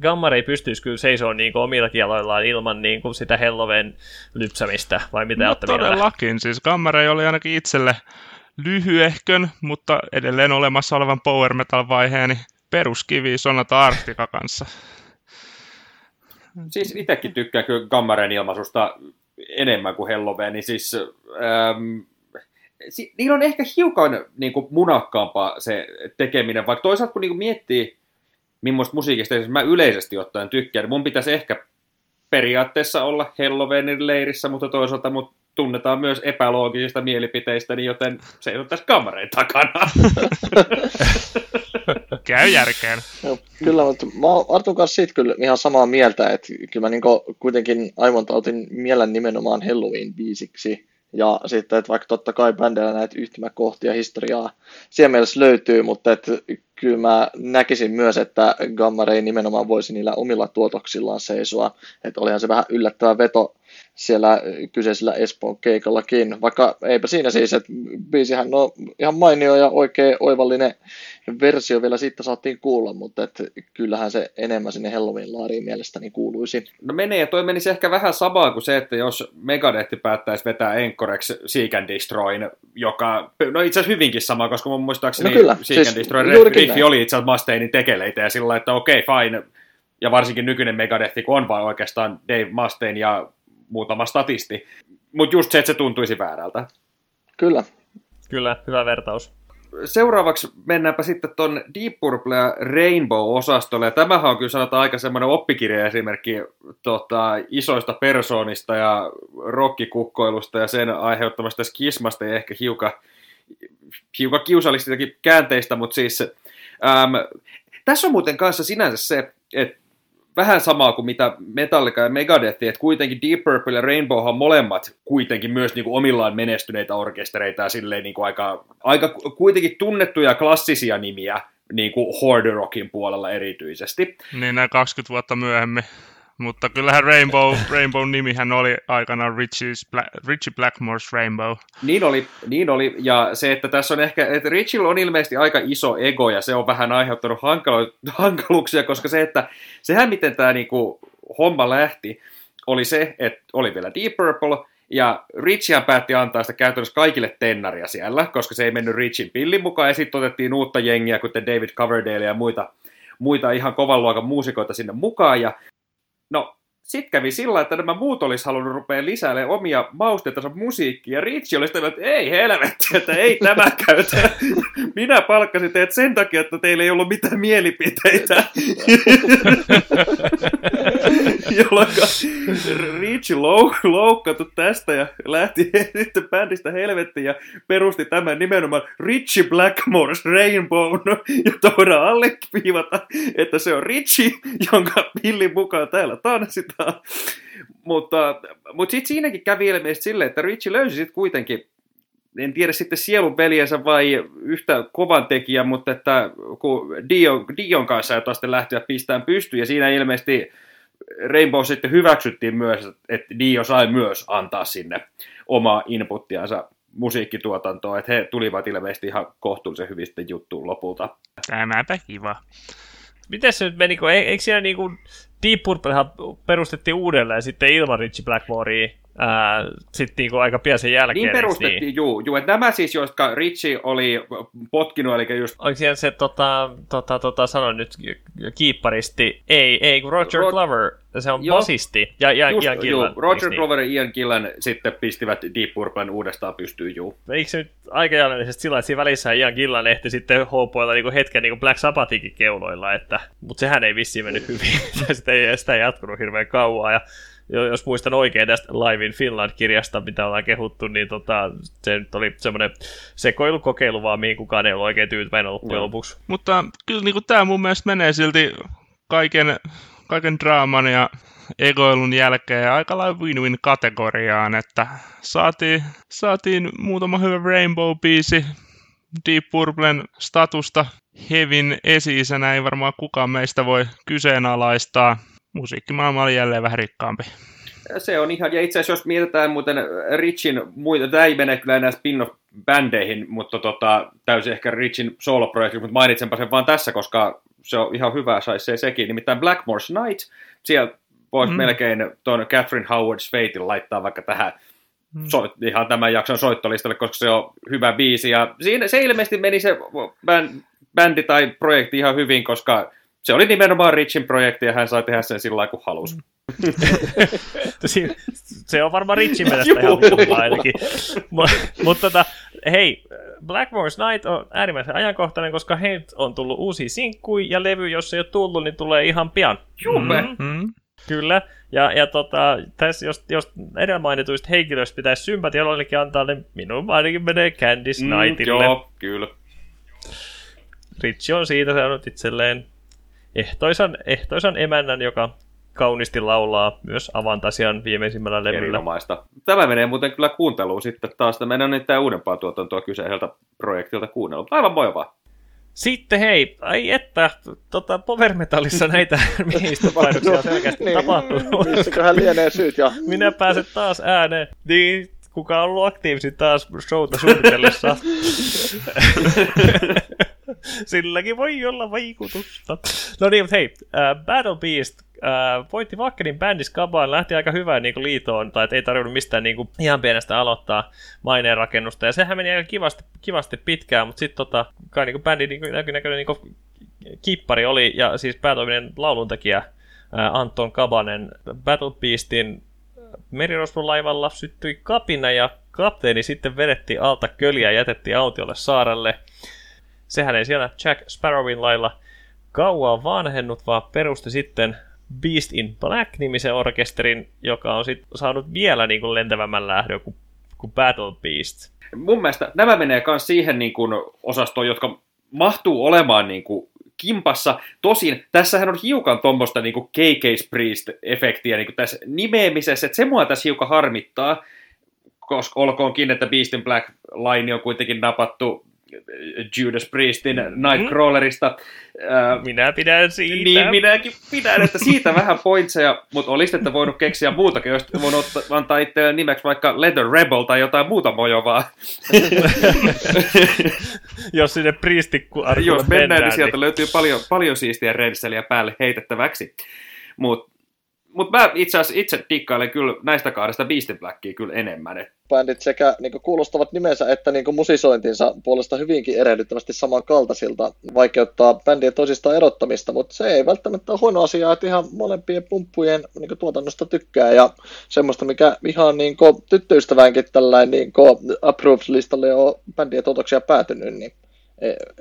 Gammar ei pystyisi kyllä seisomaan niin omilla kieloillaan ilman niin kuin sitä Helloven lypsämistä, vai mitä no, todellakin, siis Gammar ei oli ainakin itselle lyhyehkön, mutta edelleen olemassa olevan power metal vaiheeni peruskivi Sonata Arctica kanssa. Siis itsekin tykkää kyllä Gammaren ilmaisusta enemmän kuin Helloveen, niin siis ähm, si- niillä on ehkä hiukan niin kuin, munakkaampaa se tekeminen, vaikka toisaalta kun niin kuin miettii millaista musiikista mä yleisesti ottaen tykkään. Mun pitäisi ehkä periaatteessa olla Helloweenin leirissä, mutta toisaalta mut tunnetaan myös epäloogisista mielipiteistä, niin joten se on tässä kamareen takana. Käy järkeen. No, kyllä, mutta mä oon Artun kanssa siitä kyllä ihan samaa mieltä, että kyllä mä niin kuitenkin aivan otin mielen nimenomaan Halloween-biisiksi. Ja sitten, että vaikka totta kai bändeillä näitä yhtymäkohtia historiaa siellä mielessä löytyy, mutta että kyllä mä näkisin myös, että Gamma Ray nimenomaan voisi niillä omilla tuotoksillaan seisoa. Että olihan se vähän yllättävä veto siellä kyseisellä Espoon keikallakin, vaikka eipä siinä siis, että biisihän on ihan mainio ja oikein oivallinen versio vielä siitä saatiin kuulla, mutta et kyllähän se enemmän sinne Halloween-laariin mielestäni kuuluisi. No menee, ja toi menisi ehkä vähän samaa kuin se, että jos Megadeth päättäisi vetää Enkoreksi Seek and Destroyn, joka, no itse asiassa hyvinkin sama, koska mun muistaakseni no kyllä, Seek siis and Destroy riffi oli itse asiassa Mustainin tekeleitä, ja sillä että okei, okay, fine, ja varsinkin nykyinen Megadeth, kun on vain oikeastaan Dave Mustaine ja muutama statisti. Mutta just se, että se tuntuisi väärältä. Kyllä. Kyllä, hyvä vertaus. Seuraavaksi mennäänpä sitten tuon Deep Purple ja Rainbow-osastolle. Ja tämähän on kyllä sanotaan aika semmoinen oppikirja-esimerkki tota, isoista persoonista ja rokkikukkoilusta ja sen aiheuttamasta skismasta ja ehkä hiukan, hiukan kiusallistakin käänteistä, mutta siis äm, tässä on muuten kanssa sinänsä se, että vähän samaa kuin mitä Metallica ja Megadeth, että kuitenkin Deep Purple ja Rainbow on molemmat kuitenkin myös niin kuin omillaan menestyneitä orkestereita ja silleen niin kuin aika, aika kuitenkin tunnettuja klassisia nimiä niin kuin hard rockin puolella erityisesti. Niin näin 20 vuotta myöhemmin. Mutta kyllähän Rainbow, Rainbow nimihän oli aikanaan Richie's Black, Richie Blackmore's Rainbow. Niin oli, niin oli, ja se, että tässä on ehkä, että Richillä on ilmeisesti aika iso ego, ja se on vähän aiheuttanut hankalo, hankaluuksia, koska se, että sehän miten tämä niinku, homma lähti, oli se, että oli vielä Deep Purple, ja Richian päätti antaa sitä käytännössä kaikille tennaria siellä, koska se ei mennyt Richin pillin mukaan, ja sitten otettiin uutta jengiä, kuten David Coverdale ja muita, muita ihan kovan luokan muusikoita sinne mukaan, ja No, sitten kävi sillä, että nämä muut olisi halunnut rupea lisäämään omia mausteitansa musiikkia. Rich oli sitä, että ei helvetti, että ei tämä käytä. Minä palkkasin teidät sen takia, että teillä ei ollut mitään mielipiteitä. Jolloin Rich lou, loukkaantui tästä ja lähti sitten bändistä helvettiin ja perusti tämän nimenomaan Richie Blackmore's Rainbow, ja voidaan alleviivata, että se on Richie, jonka pillin mukaan täällä tanssitaan. mutta mutta sitten siinäkin kävi ilmeisesti silleen, että Richie löysi sitten kuitenkin en tiedä sitten sielun veljensä vai yhtä kovan tekijä, mutta että kun Dion, Dion kanssa jota sitten lähtöä pistään pystyyn, ja siinä ilmeisesti Rainbow sitten hyväksyttiin myös, että Dio sai myös antaa sinne omaa inputtiansa musiikkituotantoon, että he tulivat ilmeisesti ihan kohtuullisen hyvin sitten juttuun lopulta. Tämäpä kiva. Miten se nyt meni, kun eikö siellä niinku Deep Purplehan perustettiin uudelleen sitten ilman Richie Blackmorea sitten niinku aika pian sen jälkeen. Niin perustettiin, niin? juu, juu. Että nämä siis, jotka Richie oli potkinut, eli just... Oliko siellä se, tota, tota, tota, sanon nyt, kiipparisti, ei, ei, kun Roger Rod... Glover, se on Joo. basisti, ja Ian, just, Ian Gillan. Juu, Roger niin. Glover ja Ian Gillan sitten pistivät Deep Purplen uudestaan pystyyn, juu. Eikö se nyt aika jälleisesti sillä, että siinä välissä Ian Gillan ehti sitten hoopoilla niinku hetken niinku Black Sabbathinkin keuloilla, että, mutta sehän ei vissiin mennyt hyvin, sitä ei, sitä ei jatkunut hirveän kauan, ja jos muistan oikein tästä Live in Finland-kirjasta, mitä ollaan kehuttu, niin tota, se nyt oli semmoinen sekoilukokeilu vaan, mihin kukaan ei ollut oikein tyytyväinen loppujen no. lopuksi. Mutta kyllä niin tämä mun mielestä menee silti kaiken, kaiken draaman ja egoilun jälkeen aika lailla win-win kategoriaan, että saatiin, saatiin muutama hyvä Rainbow-biisi, Deep Purplen statusta Hevin esi ei varmaan kukaan meistä voi kyseenalaistaa musiikkimaailma oli jälleen vähän rikkaampi. Se on ihan, ja itse asiassa jos mietitään muuten Richin muita, tämä ei mene kyllä enää spin-off-bändeihin, mutta tota, täysin ehkä Richin solo-projekti, mutta mainitsenpa sen vaan tässä, koska se on ihan hyvä, saisi se sekin. Nimittäin Blackmore's Night, siellä voisi mm. melkein tuon Catherine Howard's Fatein laittaa vaikka tähän mm. soit, ihan tämän jakson soittolistalle, koska se on hyvä biisi. Ja siinä, se ilmeisesti meni se bändi tai projekti ihan hyvin, koska se oli nimenomaan Richin projekti ja hän sai tehdä sen sillä kuin halusi. se on varmaan Richin mielestä ihan hyvä ainakin. Mutta tota, hei, Blackmore's Night on äärimmäisen ajankohtainen, koska heiltä on tullut uusi sinkkuja ja levy, jos ei ole tullut, niin tulee ihan pian. Jume! Mm-hmm. Kyllä, ja, ja tota, tässä, jos, jos edellä mainituista henkilöistä pitäisi sympatialollekin antaa, niin minun ainakin menee Candice mm, Nightille. Joo, kyllä. Rich on siitä saanut itselleen ehtoisan, ehtoisan emännän, joka kauniisti laulaa myös Avantasian viimeisimmällä levyllä. Erinomaista. Tämä menee muuten kyllä kuunteluun sitten taas. Tämä on niitä uudempaa tuotantoa kyseiseltä projektilta kuunnella. Aivan moivaa. Sitten hei, ai että, tota, Power Metallissa näitä miehistöpainoksia on selkeästi niin, tapahtunut. Missäköhän lienee syyt ja... Minä pääsen taas ääneen. Niin, kuka on ollut aktiivisesti taas showta suunnitellessa. Silläkin voi olla vaikutusta. No niin, mutta hei, uh, Battle Beast uh, voitti Vakkenin bändis Kabaan, lähti aika hyvään niin kuin, liitoon, tai ei tarvinnut mistään niin kuin, ihan pienestä aloittaa maineen rakennusta, ja sehän meni aika kivasti, kivasti pitkään, mutta sitten tota, kai niin kuin, bändin niin kuin, näköinen niin kuin, kippari oli, ja siis päätoiminen lauluntekijä uh, Anton Kabanen Battle Beastin laivalla syttyi kapina ja kapteeni sitten vedettiin alta köliä ja jätettiin autiolle saarelle. Sehän ei siellä Jack Sparrowin lailla kauan vanhennut, vaan perusti sitten Beast in Black-nimisen orkesterin, joka on sitten saanut vielä niin kuin lentävämmän lähdön kuin, kuin Battle Beast. Mun mielestä nämä menee myös siihen niin kuin osastoon, jotka mahtuu olemaan niin kuin kimpassa. Tosin tässähän on hiukan tuommoista niin KK Priest-efektiä niin tässä nimeämisessä, että se mua tässä hiukan harmittaa, koska olkoonkin, että Beast in Black line on kuitenkin napattu Judas Priestin Nightcrawlerista. Minä pidän siitä. Niin, minäkin pidän, että siitä vähän pointseja, mutta olisi että voinut keksiä muutakin, jos voinut antaa itse nimeksi vaikka Leather Rebel tai jotain muuta mojovaa. jos sinne priistikku Jos mennään, mennään, niin sieltä niin... löytyy paljon, paljon siistiä rensseliä päälle heitettäväksi. Mutta mutta mä itse asiassa itse dikkailen kyllä näistä kahdesta Beastin Blackia kyllä enemmän. Et... Bändit sekä niin kuulostavat nimensä että niin musisointinsa puolesta hyvinkin erehdyttävästi samankaltaisilta vaikeuttaa bändien toisistaan erottamista, mutta se ei välttämättä ole huono asia, että ihan molempien pumppujen niin tuotannosta tykkää ja semmoista, mikä ihan niin tyttöystäväänkin tällainen niin approved-listalle on bändien tuotoksia päätynyt, niin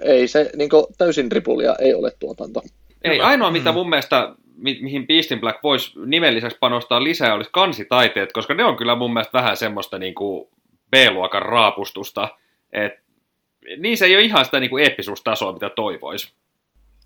ei se niin täysin ripulia ei ole tuotanto. Ei, ainoa mitä mm. mun mielestä mi- mihin Beastin Black voisi nimelliseksi panostaa lisää, olisi kansitaiteet, koska ne on kyllä mun mielestä vähän semmoista niin kuin B-luokan raapustusta. Et, niin se ei ole ihan sitä niin kuin eeppisuustasoa, mitä toivoisi.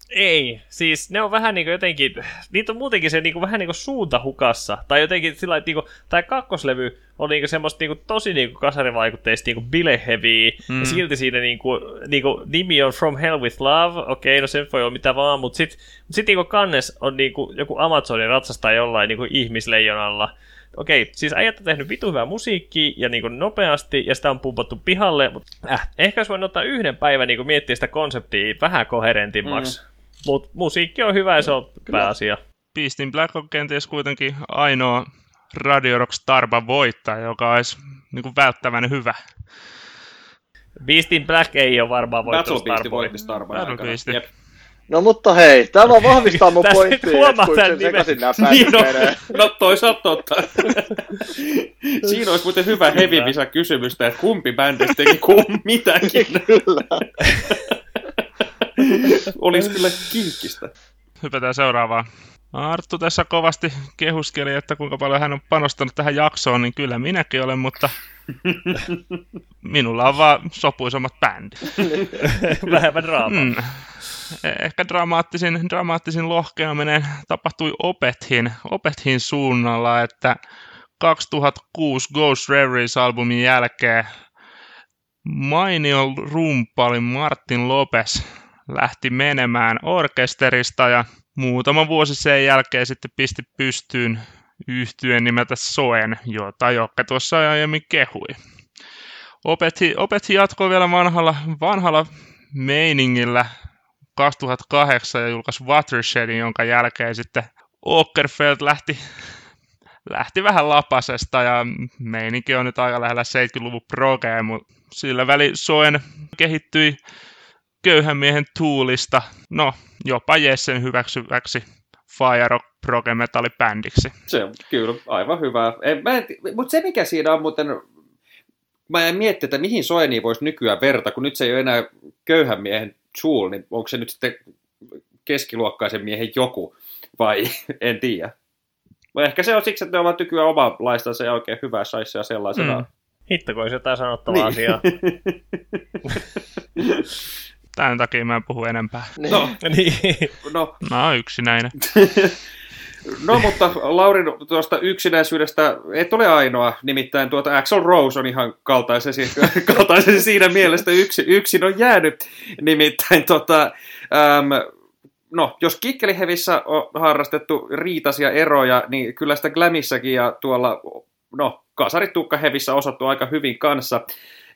Ei, siis ne on vähän niin kuin jotenkin, niitä on muutenkin se niin kuin, vähän niin kuin suunta hukassa. Tai jotenkin sillä niin kuin, tai kakkoslevy on niin kuin semmoista niin kuin, tosi niin kuin kasarivaikutteista niin kuin bileheviä. Mm. Ja silti siinä niin kuin, niin kuin, nimi on From Hell with Love. Okei, no se voi olla mitä vaan, mutta sitten sit, niin kuin kannes on niin kuin, joku Amazonin ratsastaa jollain niin kuin ihmisleijonalla okei, siis äijät on tehnyt vitu hyvää musiikkia ja niin kuin nopeasti, ja sitä on pumpattu pihalle, mutta äh, ehkä jos voin ottaa yhden päivän niin kuin miettiä sitä konseptia vähän koherentimmaksi. Mm. Mutta musiikki on hyvä ja se on Kyllä. pääasia. Beast in Black on kenties kuitenkin ainoa Radio Rock Starba voittaja, joka olisi niin kuin välttämättä hyvä. Beast in Black ei ole varmaan voittanut Starboy. voitti Starboy No mutta hei, tämä vahvistaa mun pointtia, että kuinka sekaisin nämä niin, no, no toisaalta totta. Siinä olisi muuten hyvä heavy kysymystä, että kumpi bändistä teki kum mitäkin. Kyllä. Olisi kyllä kinkkistä. Hypätään seuraavaan. Arttu tässä kovasti kehuskeli, että kuinka paljon hän on panostanut tähän jaksoon, niin kyllä minäkin olen, mutta minulla on vaan sopuisammat bändit. Vähemmän draamaa. Mm. Ehkä dramaattisin, dramaattisin lohkeaminen tapahtui Opethin, Opethin suunnalla, että 2006 Ghost Reveries-albumin jälkeen mainio rumpali Martin Lopes lähti menemään orkesterista ja muutama vuosi sen jälkeen sitten pisti pystyyn yhtyen nimeltä Soen, jota Jokke tuossa aiemmin kehui. Opetti, opetti jatkoi vielä vanhalla, vanhalla meiningillä 2008 ja julkaisi Watershedin, jonka jälkeen sitten Åkerfeld lähti, lähti vähän lapasesta ja meininki on nyt aika lähellä 70-luvun progea, mutta sillä väli Soen kehittyi köyhän miehen tuulista, no jopa Jessen hyväksyväksi Fire Rock Proge bändiksi. Se on kyllä aivan hyvä. Mutta se mikä siinä on muuten, mä en mietti, että mihin Soeni voisi nykyään verta, kun nyt se ei ole enää köyhän miehen Tool, niin onko se nyt sitten keskiluokkaisen miehen joku, vai en tiedä. Ehkä se on siksi, että ne ovat nykyään omanlaistansa ja oikein hyvää saissa ja sellaisena. Mm. Hitto, kun olisi jotain sanottavaa niin. asiaa. Tämän takia mä en puhu enempää. Niin. No, niin. no. Mä oon yksinäinen. No mutta Laurin tuosta yksinäisyydestä et ole ainoa, nimittäin tuota Axel Rose on ihan kaltaisesi, kaltaisesi siinä mielessä yksi, yksin on jäänyt. Nimittäin tota, äm, no, jos kikkelihevissä on harrastettu riitaisia eroja, niin kyllä sitä Glämissäkin ja tuolla no, kasaritukkahevissä osattu aika hyvin kanssa.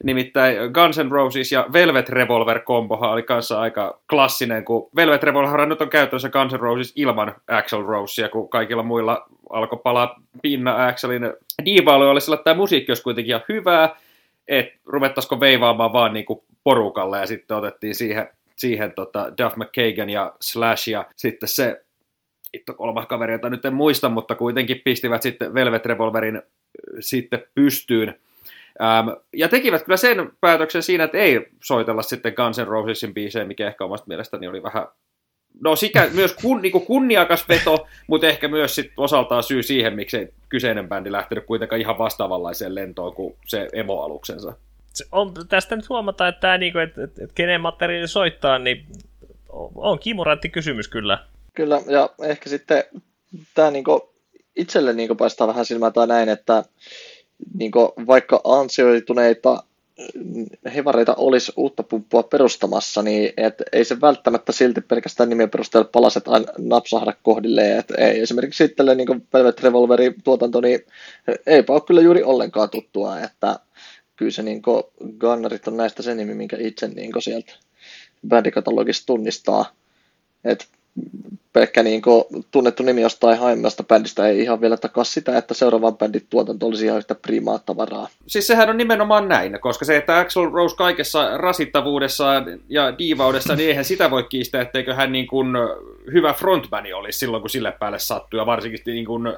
Nimittäin Guns N' Roses ja Velvet Revolver-kombohan oli kanssa aika klassinen, kun Velvet Revolver nyt on käytössä Guns N' Roses ilman Axel Rosea, kun kaikilla muilla alkoi palaa pinna Axelin diivailu oli sillä, että tämä musiikki olisi kuitenkin ihan hyvää, että ruvettaisiko veivaamaan vaan niin kuin porukalle, ja sitten otettiin siihen, siihen tota Duff McKagan ja Slash, ja sitten se itto kolmas kaveri, jota nyt en muista, mutta kuitenkin pistivät sitten Velvet Revolverin sitten pystyyn, Ähm, ja tekivät kyllä sen päätöksen siinä, että ei soitella sitten Guns N' Rosesin biisejä, mikä ehkä omasta mielestäni oli vähän No sikä myös kun, niin kunniakas veto, mutta ehkä myös sit osaltaan syy siihen, miksi kyseinen bändi lähtenyt kuitenkaan ihan vastaavanlaiseen lentoon kuin se emo-aluksensa. Se on, tästä nyt huomata, että, tämä, niin kuin, että, että, että kenen materiaali soittaa, niin on kimurantti kysymys kyllä. Kyllä, ja ehkä sitten tämä niin kuin, itselle niin kuin, paistaa vähän silmää tai näin, että niin vaikka ansioituneita mm, hevareita olisi uutta pumppua perustamassa, niin et ei se välttämättä silti pelkästään nimen perusteella palaset aina napsahda kohdilleen. Et ei, esimerkiksi sitten niin Velvet Revolverin tuotanto, niin eipä ole kyllä juuri ollenkaan tuttua, että kyllä se niin Gunnerit on näistä se nimi, minkä itse niin sieltä bändikatalogista tunnistaa. Et pelkkä niin kuin, tunnettu nimi jostain aiemmasta bändistä ei ihan vielä takaa sitä, että seuraavan bändin tuotanto olisi ihan yhtä primaa tavaraa. Siis sehän on nimenomaan näin, koska se, että Axel Rose kaikessa rasittavuudessaan ja diivaudessa, niin eihän sitä voi kiistää, etteikö hän niin kuin hyvä frontmani olisi silloin, kun sille päälle sattuu, ja varsinkin niin kuin,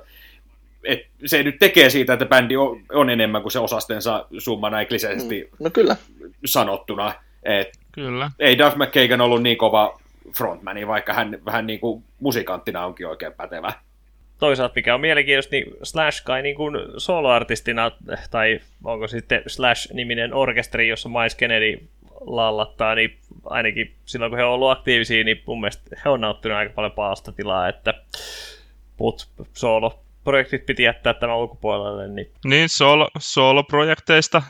et se nyt tekee siitä, että bändi on, on enemmän kuin se osastensa summa näin kliseisesti mm, no kyllä. sanottuna. Et kyllä. Ei Duff McKagan ollut niin kova frontmani, vaikka hän vähän niin kuin musikanttina onkin oikein pätevä. Toisaalta mikä on mielenkiintoista, niin Slash kai niin kuin soloartistina, tai onko sitten Slash-niminen orkesteri, jossa Miles Kennedy lallattaa, niin ainakin silloin kun he on ollut aktiivisia, niin mun mielestä he on nauttinut aika paljon paasta tilaa, että put solo projektit piti jättää tämän ulkopuolelle. Niin, niin solo, solo-projekteista,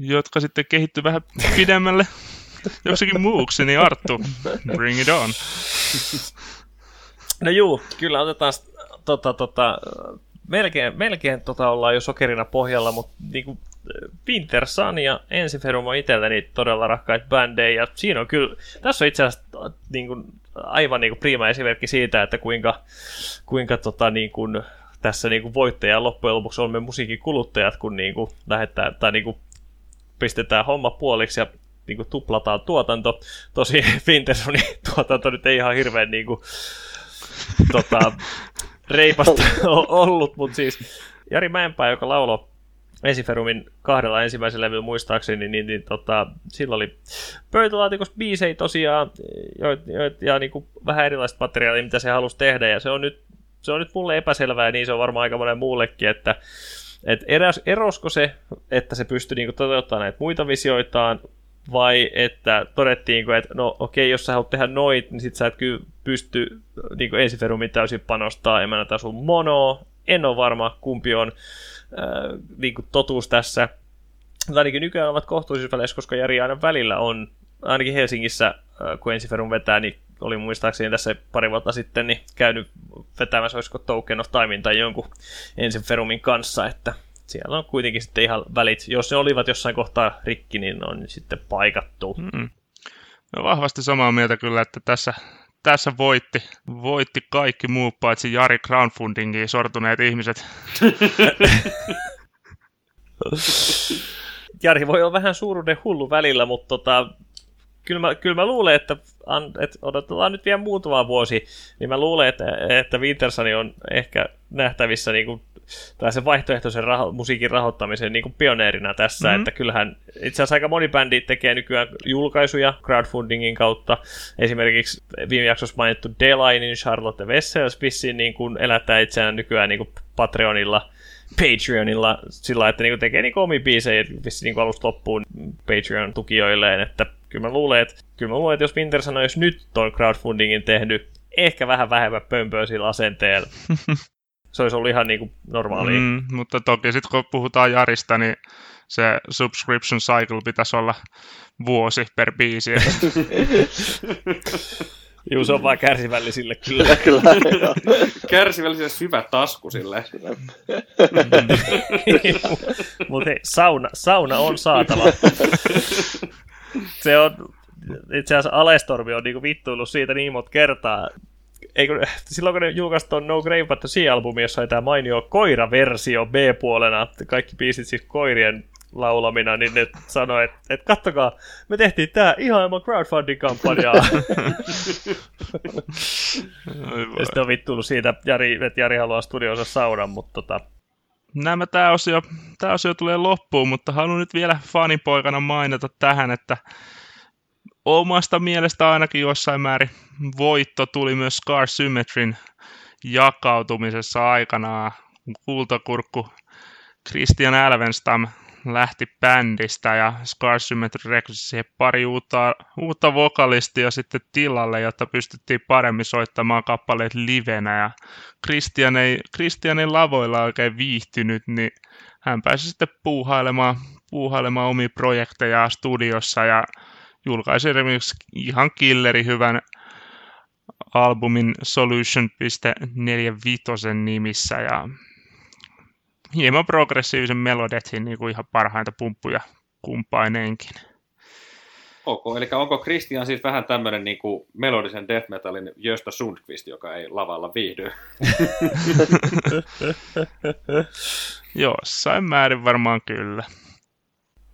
jotka sitten kehittyy vähän pidemmälle joksikin muuksi, niin Arttu, bring it on. No juu, kyllä otetaan tota, tota, melkein, melkein tota ollaan jo sokerina pohjalla, mutta niinku Winter Sun ja Ensiferum on itselleni todella rakkaita bändejä, ja siinä on kyllä, tässä on itse asiassa niin kuin, aivan niin kuin prima esimerkki siitä, että kuinka, kuinka tota, niin kuin, tässä niin kuin voittaja loppujen lopuksi olemme musiikin kuluttajat, kun niin kuin, lähettää, tai niin kuin, pistetään homma puoliksi ja niin kuin, tuplataan tuotanto. Tosi Wintersonin tuotanto nyt ei ihan hirveän niin kuin, tota, reipasta ollut, mutta siis Jari Mäenpää, joka lauloi Esiferumin kahdella ensimmäisellä levyllä muistaakseni, niin, niin, niin tota, sillä oli pöytälaatikossa biisejä tosiaan jo, jo, ja niin kuin vähän erilaista materiaalia, mitä se halusi tehdä, ja se on nyt, se on nyt mulle epäselvää, ja niin se on varmaan aika monen muullekin, että et eräs, erosko se, että se pystyi niin toteuttamaan näitä muita visioitaan, vai että todettiinko, että no okei, okay, jos sä haluat tehdä noit, niin sit sä et kyllä pysty niin ensiferumin täysin panostaa, en mä näitä sun monoa, en ole varma kumpi on äh, niin kuin totuus tässä. Tai ainakin nykyään ovat kohtuullisissa väleissä, koska Jari aina välillä on, ainakin Helsingissä, äh, kun Ensiferum vetää, niin oli muistaakseni tässä pari vuotta sitten niin käynyt vetämässä, olisiko Token of Timein tai jonkun Ensiferumin kanssa, että siellä on kuitenkin sitten ihan välit, jos ne olivat jossain kohtaa rikki, niin on sitten paikattu. Mm. No vahvasti samaa mieltä kyllä, että tässä tässä voitti, voitti kaikki muut paitsi Jari crowdfundingiin sortuneet ihmiset. Jari voi olla vähän suuruuden hullu välillä, mutta tota, kyllä, mä, kyllä mä luulen, että, että odotetaan nyt vielä muutama vuosi, niin mä luulen, että, että Wintersani on ehkä nähtävissä niin kuin tai se vaihtoehtoisen raho- musiikin rahoittamisen niin kuin pioneerina tässä, mm-hmm. että kyllähän itse asiassa aika moni bändi tekee nykyään julkaisuja crowdfundingin kautta. Esimerkiksi viime jaksossa mainittu Delainin Charlotte Wessels vissiin niin kuin elättää itseään nykyään niin kuin Patreonilla Patreonilla sillä että niinku tekee niinku omia biisejä vissiin niinku alusta loppuun Patreon-tukijoilleen, että kyllä mä luulen, että, kyllä mä luulen, että jos Winter sanoisi nyt ton crowdfundingin tehnyt, ehkä vähän vähemmän pömpöä sillä asenteella. se olisi ollut ihan niin kuin normaali. Mm, mutta toki sitten kun puhutaan Jarista, niin se subscription cycle pitäisi olla vuosi per biisi. Juu, se on vain kärsivällisille kyllä. kyllä kärsivällisille syvä tasku sille. Mutta hei, sauna, sauna on saatava. se on, itse asiassa Alestormi on niinku vittuillut siitä niin monta kertaa, eikö, silloin kun ne julkaisi tuon No Grave But albumi jossa oli tämä mainio koira-versio B-puolena, kaikki biisit siis koirien laulamina, niin ne sanoi, että, että kattokaa, me tehtiin tämä ihan ilman crowdfunding-kampanjaa. ja sitten on vittuillut siitä, Jari, että Jari haluaa studioonsa saunan, mutta tota... Nämä tämä osio, tämä osio tulee loppuun, mutta haluan nyt vielä fanipoikana mainita tähän, että omasta mielestä ainakin jossain määrin voitto tuli myös Scar Symmetryn jakautumisessa aikanaan. Kultakurkku Christian Alvenstam lähti bändistä ja Scar Symmetry rekrysi siihen pari uutta, uutta vokalistia sitten tilalle, jotta pystyttiin paremmin soittamaan kappaleet livenä. Ja Christian ei, Christian ei lavoilla oikein viihtynyt, niin hän pääsi sitten puuhailemaan, puuhailemaan omia projekteja studiossa ja julkaisi esimerkiksi ihan killeri hyvän albumin Solution.45 nimissä ja hieman progressiivisen melodethin niin kuin ihan parhaita pumppuja kumpaineenkin. Ok, eli onko Christian siis vähän tämmöinen niin kuin melodisen death metalin Jösta Sundqvist, joka ei lavalla viihdy? Jossain määrin varmaan kyllä.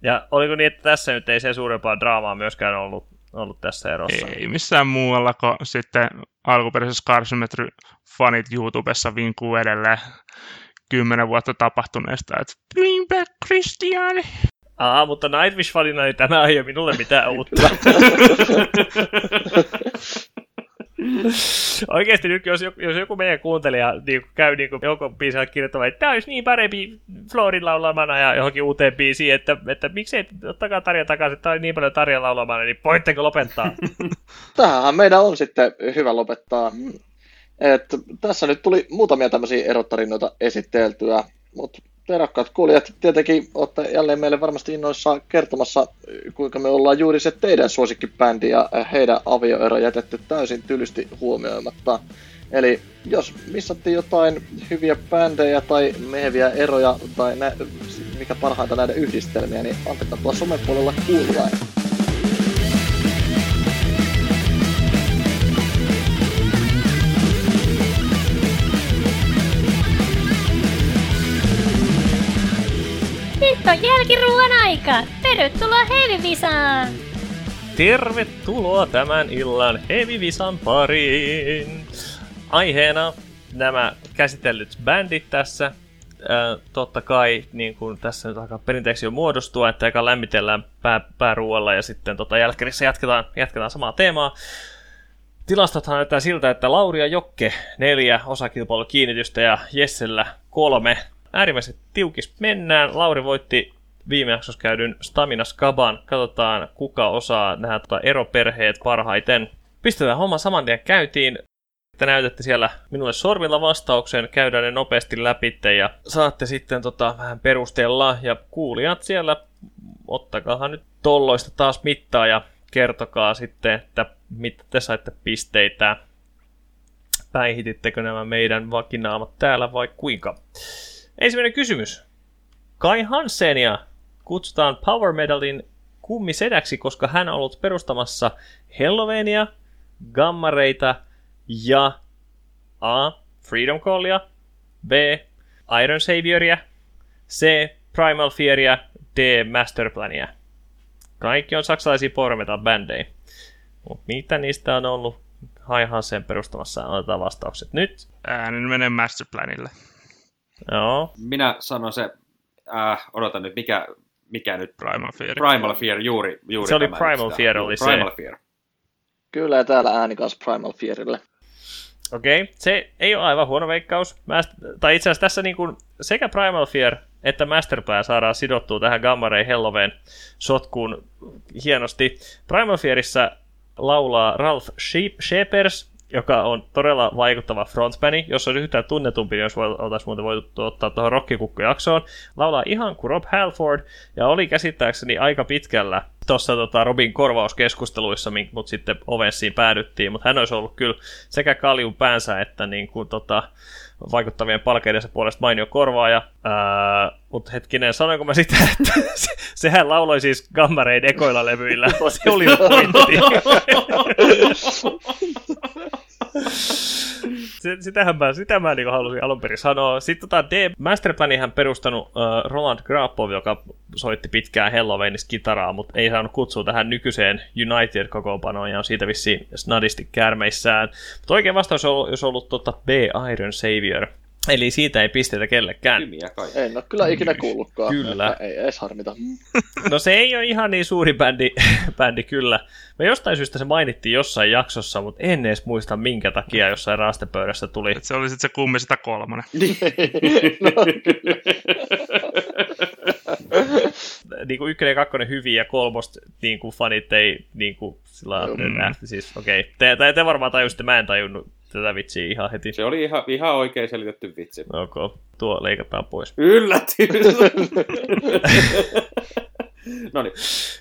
Ja oliko niin, että tässä nyt ei se suurempaa draamaa myöskään ollut, ollut tässä erossa? Ei missään muualla kuin sitten alkuperäisessä Scarsometry fanit YouTubessa vinkuu edelleen kymmenen vuotta tapahtuneesta, että bring back Christian! Aa, mutta Nightwish-fanina ei tämä ei ole minulle mitään uutta. Oikeasti nyt, jos joku, jos joku meidän kuuntelija niin käy niin jonkun biisillä kirjoittamaan, että tämä olisi niin parempi Florin laulamana ja johonkin uuteen biisiin, että, että miksei ottakaa Tarja takaisin, tämä on niin paljon Tarja laulamana, niin voitteko lopettaa? Tähän meidän on sitten hyvä lopettaa. Et tässä nyt tuli muutamia tämmöisiä erotarinoita esiteltyä, mutta te rakkaat kuulijat, tietenkin olette jälleen meille varmasti innoissa kertomassa, kuinka me ollaan juuri se teidän suosikkibändi ja heidän avioero jätetty täysin tylysti huomioimatta. Eli jos missattiin jotain hyviä bändejä tai meheviä eroja tai nä- mikä parhaita näiden yhdistelmiä, niin antakaa tuolla somepuolella kuulua. Nyt on jälkiruuan aika. Tervetuloa Heavyvisaan. Tervetuloa tämän illan Heavy-visan pariin. Aiheena nämä käsitellyt bändit tässä. Äh, totta kai, niin kuin tässä nyt alkaa perinteeksi jo muodostua, että eka lämmitellään pää, pääruoalla ja sitten tota jälkkärissä jatketaan, jatketaan samaa teemaa. Tilastothan näyttää siltä, että Lauri ja Jokke neljä osakilpailukiinnitystä ja Jessellä kolme. Äärimmäisen tiukis mennään. Lauri voitti viime jaksossa käydyn Stamina Skaban. Katsotaan, kuka osaa nämä tota, eroperheet parhaiten. Pistetään homma saman tien käyntiin. Te näytätte siellä minulle sormilla vastauksen, käydään ne nopeasti läpi ja saatte sitten tota, vähän perustella. Ja kuulijat siellä, ottakaahan nyt tolloista taas mittaa ja kertokaa sitten, että mitä te saitte pisteitä. Päihitittekö nämä meidän vakinaamat täällä vai kuinka? Ensimmäinen kysymys. Kai Hansenia kutsutaan Power Medalin kummisedäksi, koska hän on ollut perustamassa Hellovenia, Gammareita ja A. Freedom Callia, B. Iron Savioria, C. Primal Fearia, D. Masterplania. Kaikki on saksalaisia power metal bändejä. Mut mitä niistä on ollut Kai Hansen perustamassa? Otetaan vastaukset nyt. Äänen menee Masterplanille. Joo. Minä sanon se, äh, odotan nyt, mikä, mikä nyt, Primal Fear. Primal Fear, juuri, juuri Se oli Primal just, Fear oli se. Primal Fear. Kyllä, täällä ääni kanssa Primal Fearille. Okei, okay. se ei ole aivan huono veikkaus. Mast- tai itse asiassa tässä niin kuin sekä Primal Fear että Masterplan saadaan sidottua tähän Gamma Ray Helloveen sotkuun hienosti. Primal Fearissa laulaa Ralph Shepers, joka on todella vaikuttava frontmani. Jos olisi yhtään tunnetumpi, niin jos oltaisiin muuten voitu ottaa tuohon rockikukkujaksoon. Laulaa ihan kuin Rob Halford, ja oli käsittääkseni aika pitkällä tuossa tota Robin korvauskeskusteluissa, mutta sitten Ovenssiin päädyttiin, mutta hän olisi ollut kyllä sekä kaljun päänsä että niin kuin, tota, vaikuttavien palkeidensa puolesta mainio korvaaja. Ää, mutta hetkinen, sanoinko mä sitä, että se, sehän lauloi siis Gammarein ekoilla levyillä. Se oli pointti. Sitähän mä, sitä mä niin halusin alun perin sanoa. Sitten tota D. Masterplanin hän perustanut uh, Roland Grapov, joka soitti pitkään Helloweenissa kitaraa, mutta ei saanut kutsua tähän nykyiseen United-kokoonpanoon ja on siitä vissiin snadisti kärmeissään. Mutta oikein vastaus on ollut, jos ollut tota B. Iron Savior. Eli siitä ei pisteitä kellekään. Hymiä kai. En ole kyllä ikinä kuullutkaan. Kyllä. Ei edes harmita. No se ei ole ihan niin suuri bändi, bändi kyllä. Me jostain syystä se mainittiin jossain jaksossa, mutta en edes muista minkä takia jossain raastepöydässä tuli. Et se oli sitten se kummi sitä kolmonen. no, kyllä. niin kuin ykkönen ja kakkonen hyviä ja kolmosta niin kuin fanit ei niin kuin sillä mm. nähty. Siis, okei. Okay. Te, te, te, varmaan tajusitte, mä en tajunnut tätä vitsiä ihan heti. Se oli ihan, ihan oikein selitetty vitsi. Ok, tuo leikataan pois. Yllätys! no niin.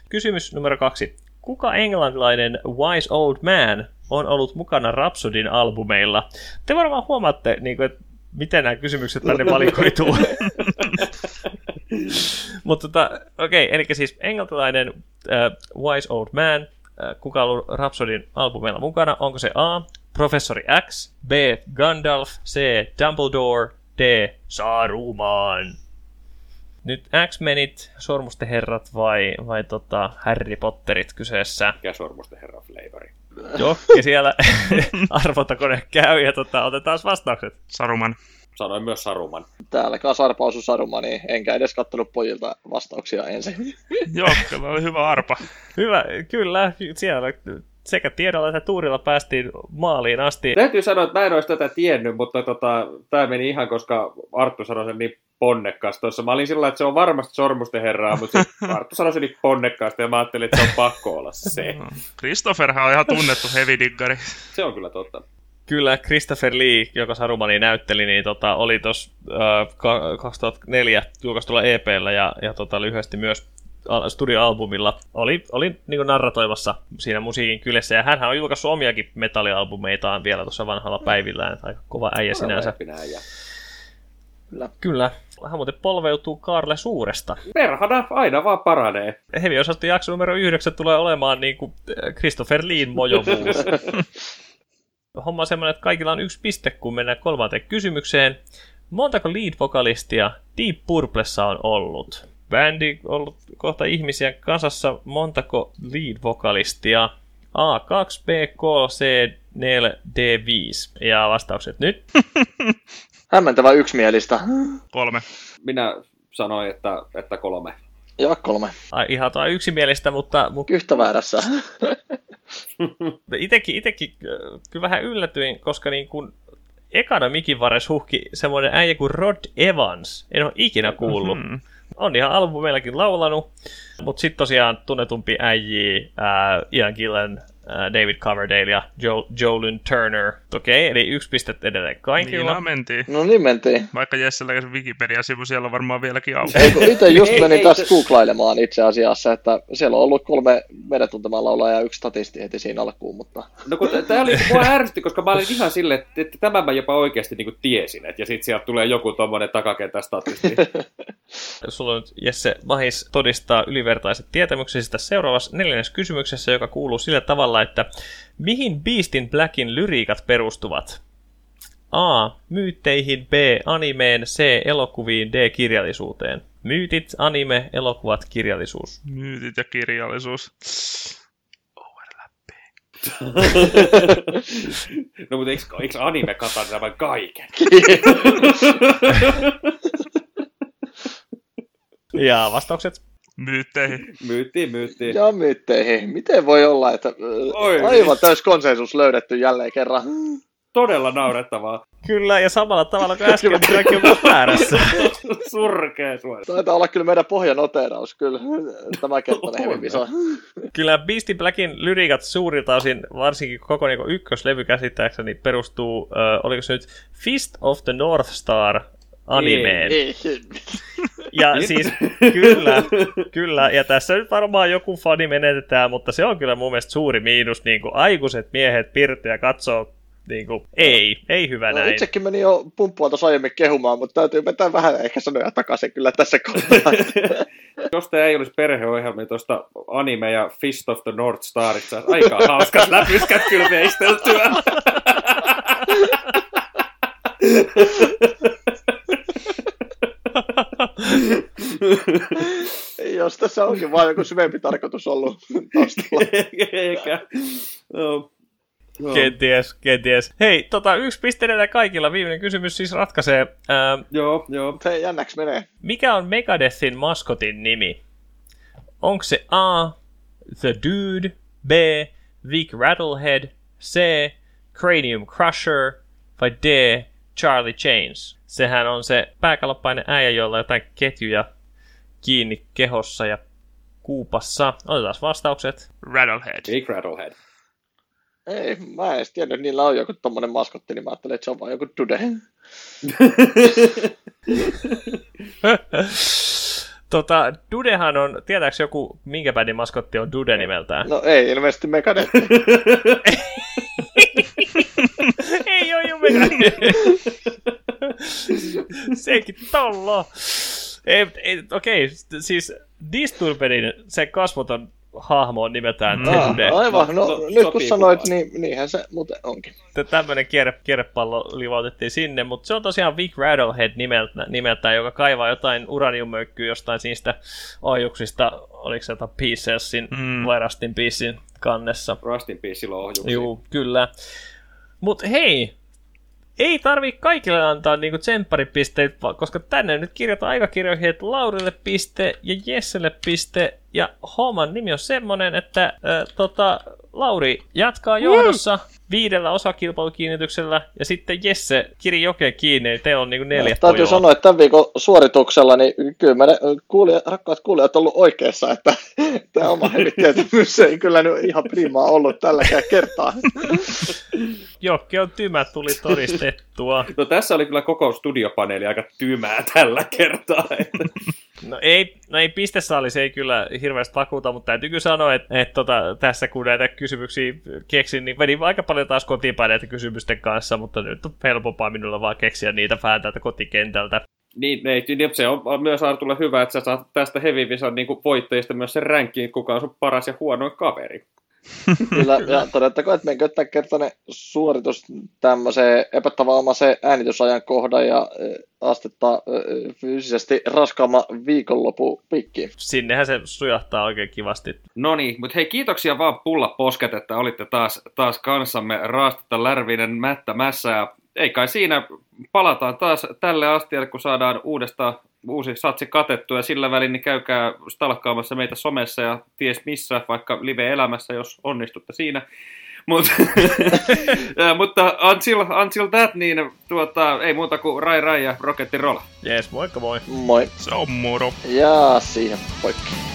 Kysymys numero kaksi. Kuka englantilainen Wise Old Man on ollut mukana Rhapsodin albumeilla? Te varmaan huomaatte, niin kuin, että miten nämä kysymykset tänne valikoituu. Mutta tota, okei, okay, eli siis englantilainen uh, Wise Old Man, uh, kuka on ollut Rhapsodin albumeilla mukana, onko se A, Professori X, B, Gandalf, C, Dumbledore, D, Saruman. Nyt X-Menit, Sormusten herrat vai, vai tota Harry Potterit kyseessä? Mikä sormusten herra flavori? Jokke siellä arvontakone käy ja tota, otetaan vastaukset. Saruman. Sanoin myös Saruman. Täällä kanssa arpa osui Sarumani, niin enkä edes kattonut pojilta vastauksia ensin. Joo, kyllä oli hyvä arpa. Hyvä, kyllä, siellä sekä tiedolla että tuurilla päästiin maaliin asti. Täytyy sanoa, että mä en olisi tätä tiennyt, mutta tota, tämä meni ihan, koska Arttu sanoi sen niin ponnekkaasti tuossa. Mä olin sillä että se on varmasti sormusten herraa, mutta Arttu sanoi sen niin ponnekkaasti ja mä ajattelin, että se on pakko olla se. Christopherhan on ihan tunnettu heavy diggari. Se on kyllä totta. Kyllä, Christopher Lee, joka Sarumani näytteli, niin tota, oli tuossa äh, 2004 julkaistulla EPllä ja, ja tota, lyhyesti myös studioalbumilla. Oli, oli niin narratoivassa siinä musiikin kylässä, ja hän on julkaissut omiakin metallialbumeitaan vielä tuossa vanhalla päivillään. Aika kova äijä sinänsä. Kyllä. Kyllä. Hän muuten polveutuu Karle Suuresta. Perhana aina vaan paranee. Heavy osaston jakso numero 9 tulee olemaan niin kuin Christopher Leen mojovuus. homma on semmoinen, että kaikilla on yksi piste, kun mennään kolmanteen kysymykseen. Montako lead-vokalistia Deep Purplessa on ollut? Bändi ollut kohta ihmisiä kasassa. Montako lead-vokalistia? A2, B, K, C, 4, D5. Ja vastaukset nyt. Hämmentävä yksimielistä. Kolme. Minä sanoin, että, että kolme. Joo, kolme. Ai, ihan tuo yksimielistä, mutta... mutta... Yhtä väärässä. itekin, itekin kyllä vähän yllätyin, koska niin kun ekana mikin varres huhki semmoinen äijä kuin Rod Evans. En ole ikinä kuullut. Mm-hmm. On ihan albumillakin laulanut, mutta sitten tosiaan tunnetumpi äijä Ian Gillen, David Coverdale ja jo- Jolyn Turner. Okei, okay, eli yksi pistet edelleen kaikilla. Niin, mentiin. No niin mentiin. Vaikka Jessellä Wikipedia-sivu siellä on varmaan vieläkin auki. Ei, kun itse just menin tässä googlailemaan itse asiassa, että siellä on ollut kolme meidän tuntemaa laulaa ja yksi statisti heti siinä alkuun, mutta... No kun tämä oli, mua ärsytti, koska mä olin ihan silleen, että, että tämän mä jopa oikeasti niin tiesin, että ja sitten sieltä tulee joku tommonen takakentän statisti. Sulla on Jesse Mahis todistaa ylivertaiset tietämyksistä seuraavassa neljännes kysymyksessä, joka kuuluu sillä tavalla, että mihin Beastin Blackin lyriikat perustuvat? A. Myytteihin, B. Animeen, C. Elokuviin, D. Kirjallisuuteen. Myytit, anime, elokuvat, kirjallisuus. Myytit ja kirjallisuus. no mutta eikö, eikö anime kata tämän kaiken? ja vastaukset? Myytteihin. Myyttiin, myyttiin. Joo, myytteihin. Miten voi olla, että Oi, aivan täys konsensus löydetty jälleen kerran? Todella naurettavaa. Kyllä, ja samalla tavalla kuin äsken, minäkin olen väärässä. Surkea suoraan. Taitaa olla kyllä meidän pohjanoteraus, kyllä. Tämä kertainen hyvin visa. Kyllä Beastie Blackin lyriikat suurilta osin, varsinkin koko niin ykköslevy käsittääkseni, perustuu, äh, oliko se nyt Fist of the North Star animeen. Ei, ei. Ja siis kyllä, kyllä, ja tässä nyt varmaan joku fani menetetään, mutta se on kyllä mun mielestä suuri miinus, niin kuin aikuiset miehet pirttiä katsoo niin kuin, ei, ei hyvä no, näin. Itsekin meni jo pumppua tuossa aiemmin kehumaan, mutta täytyy vetää vähän ehkä sanoja takaisin kyllä tässä kohtaa. Jos tämä ei olisi perheohjelma, niin tuosta anime ja Fist of the North Starista aika hauskat läpyskät kyllä veisteltyä. Jos tässä onkin vaan joku syvempi tarkoitus ollut taustalla. Eikä. No. No. Kenties, kenties. Hei, tota, yksi piste kaikilla. Viimeinen kysymys siis ratkaisee. Ää, joo, joo. Se jännäksi menee. Mikä on Megadethin maskotin nimi? Onko se A. The Dude, B. Vic Rattlehead, C. Cranium Crusher vai D. Charlie Chains? Sehän on se pääkalappainen äijä, jolla on jotain ketjuja kiinni kehossa ja kuupassa. Otetaan vastaukset. Rattlehead. Big Rattlehead. Ei, mä en edes tiennyt, että niillä on joku tommonen maskotti, niin mä ajattelin, että se on vaan joku dude. tota, Dudehan on, tietääks joku, minkä bändin maskotti on Dude nimeltään? No ei, ilmeisesti Megadetti. ei ole jo Megadetti. Sekin tolla. Ei, ei, okei, siis Disturbedin se kasvoton hahmo on nimeltään mm. Tedde. Aivan, no, no nyt kun sanoit, niin niinhän se muuten onkin. Tämmöinen kierre, kierrepallo livautettiin sinne, mutta se on tosiaan Vic Rattlehead nimeltä, nimeltään, joka kaivaa jotain uraniummöykkyä jostain siitä ohjuksista, oliko se jotain Piecelsin mm. vai Rustin Piecein kannessa. Rustin Piecillä ohjuksia. Juu, kyllä. Mutta hei, ei tarvi kaikille antaa niinku tsempparipisteet, koska tänne nyt kirjataan aikakirjoihin, että Laurille piste ja Jesselle piste. Ja homman nimi on semmonen, että äh, tota, Lauri jatkaa johdossa viidellä osakilpailukiinnityksellä ja sitten Jesse Kiri Joke kiinni, eli teillä on niin neljä Täytyy pojoa. sanoa, että tämän viikon suorituksella, niin kyllä me kuulija, rakkaat kuulijat on ollut oikeassa, että tämä oma hevittietämys ei kyllä nyt ihan primaa ollut tälläkään kertaa. Jokke on tymä, tuli todistettua. No tässä oli kyllä koko studiopaneeli aika tymää tällä kertaa. Että... No ei, no ei pistesaali, se ei kyllä hirveästi vakuuta, mutta täytyy sanoa, että, että tota, tässä kun näitä kysymyksiä keksin, niin menin aika paljon taas kotiinpäin näitä kysymysten kanssa, mutta nyt on helpompaa minulla vaan keksiä niitä vähän täältä kotikentältä. Niin, ei, niin se on myös Artulle hyvä, että sä saat tästä Heavy Visan niin voittajista myös sen ränkkiin, kuka on sun paras ja huonoin kaveri. Kyllä, ja todettakoon, että meidän tämän kertainen suoritus tämmöiseen epätavanomaiseen äänitysajan kohdan ja eh, astetta eh, fyysisesti raskaamman viikonlopun pikkiin. Sinnehän se sujahtaa oikein kivasti. No niin, mutta hei kiitoksia vaan pulla posket, että olitte taas, taas kanssamme Raastetta Lärvinen Mättä Mässä ja ei kai siinä palataan taas tälle astialle, kun saadaan uudestaan uusi satsi katettu ja sillä välin niin käykää stalkkaamassa meitä somessa ja ties missä, vaikka live-elämässä, jos onnistutte siinä. Mut, ja, mutta until, until that, niin tuota, ei muuta kuin Rai Rai ja Rocket Roll. Jees, moikka moi. Moi. Se on moro. Ja siihen poikki.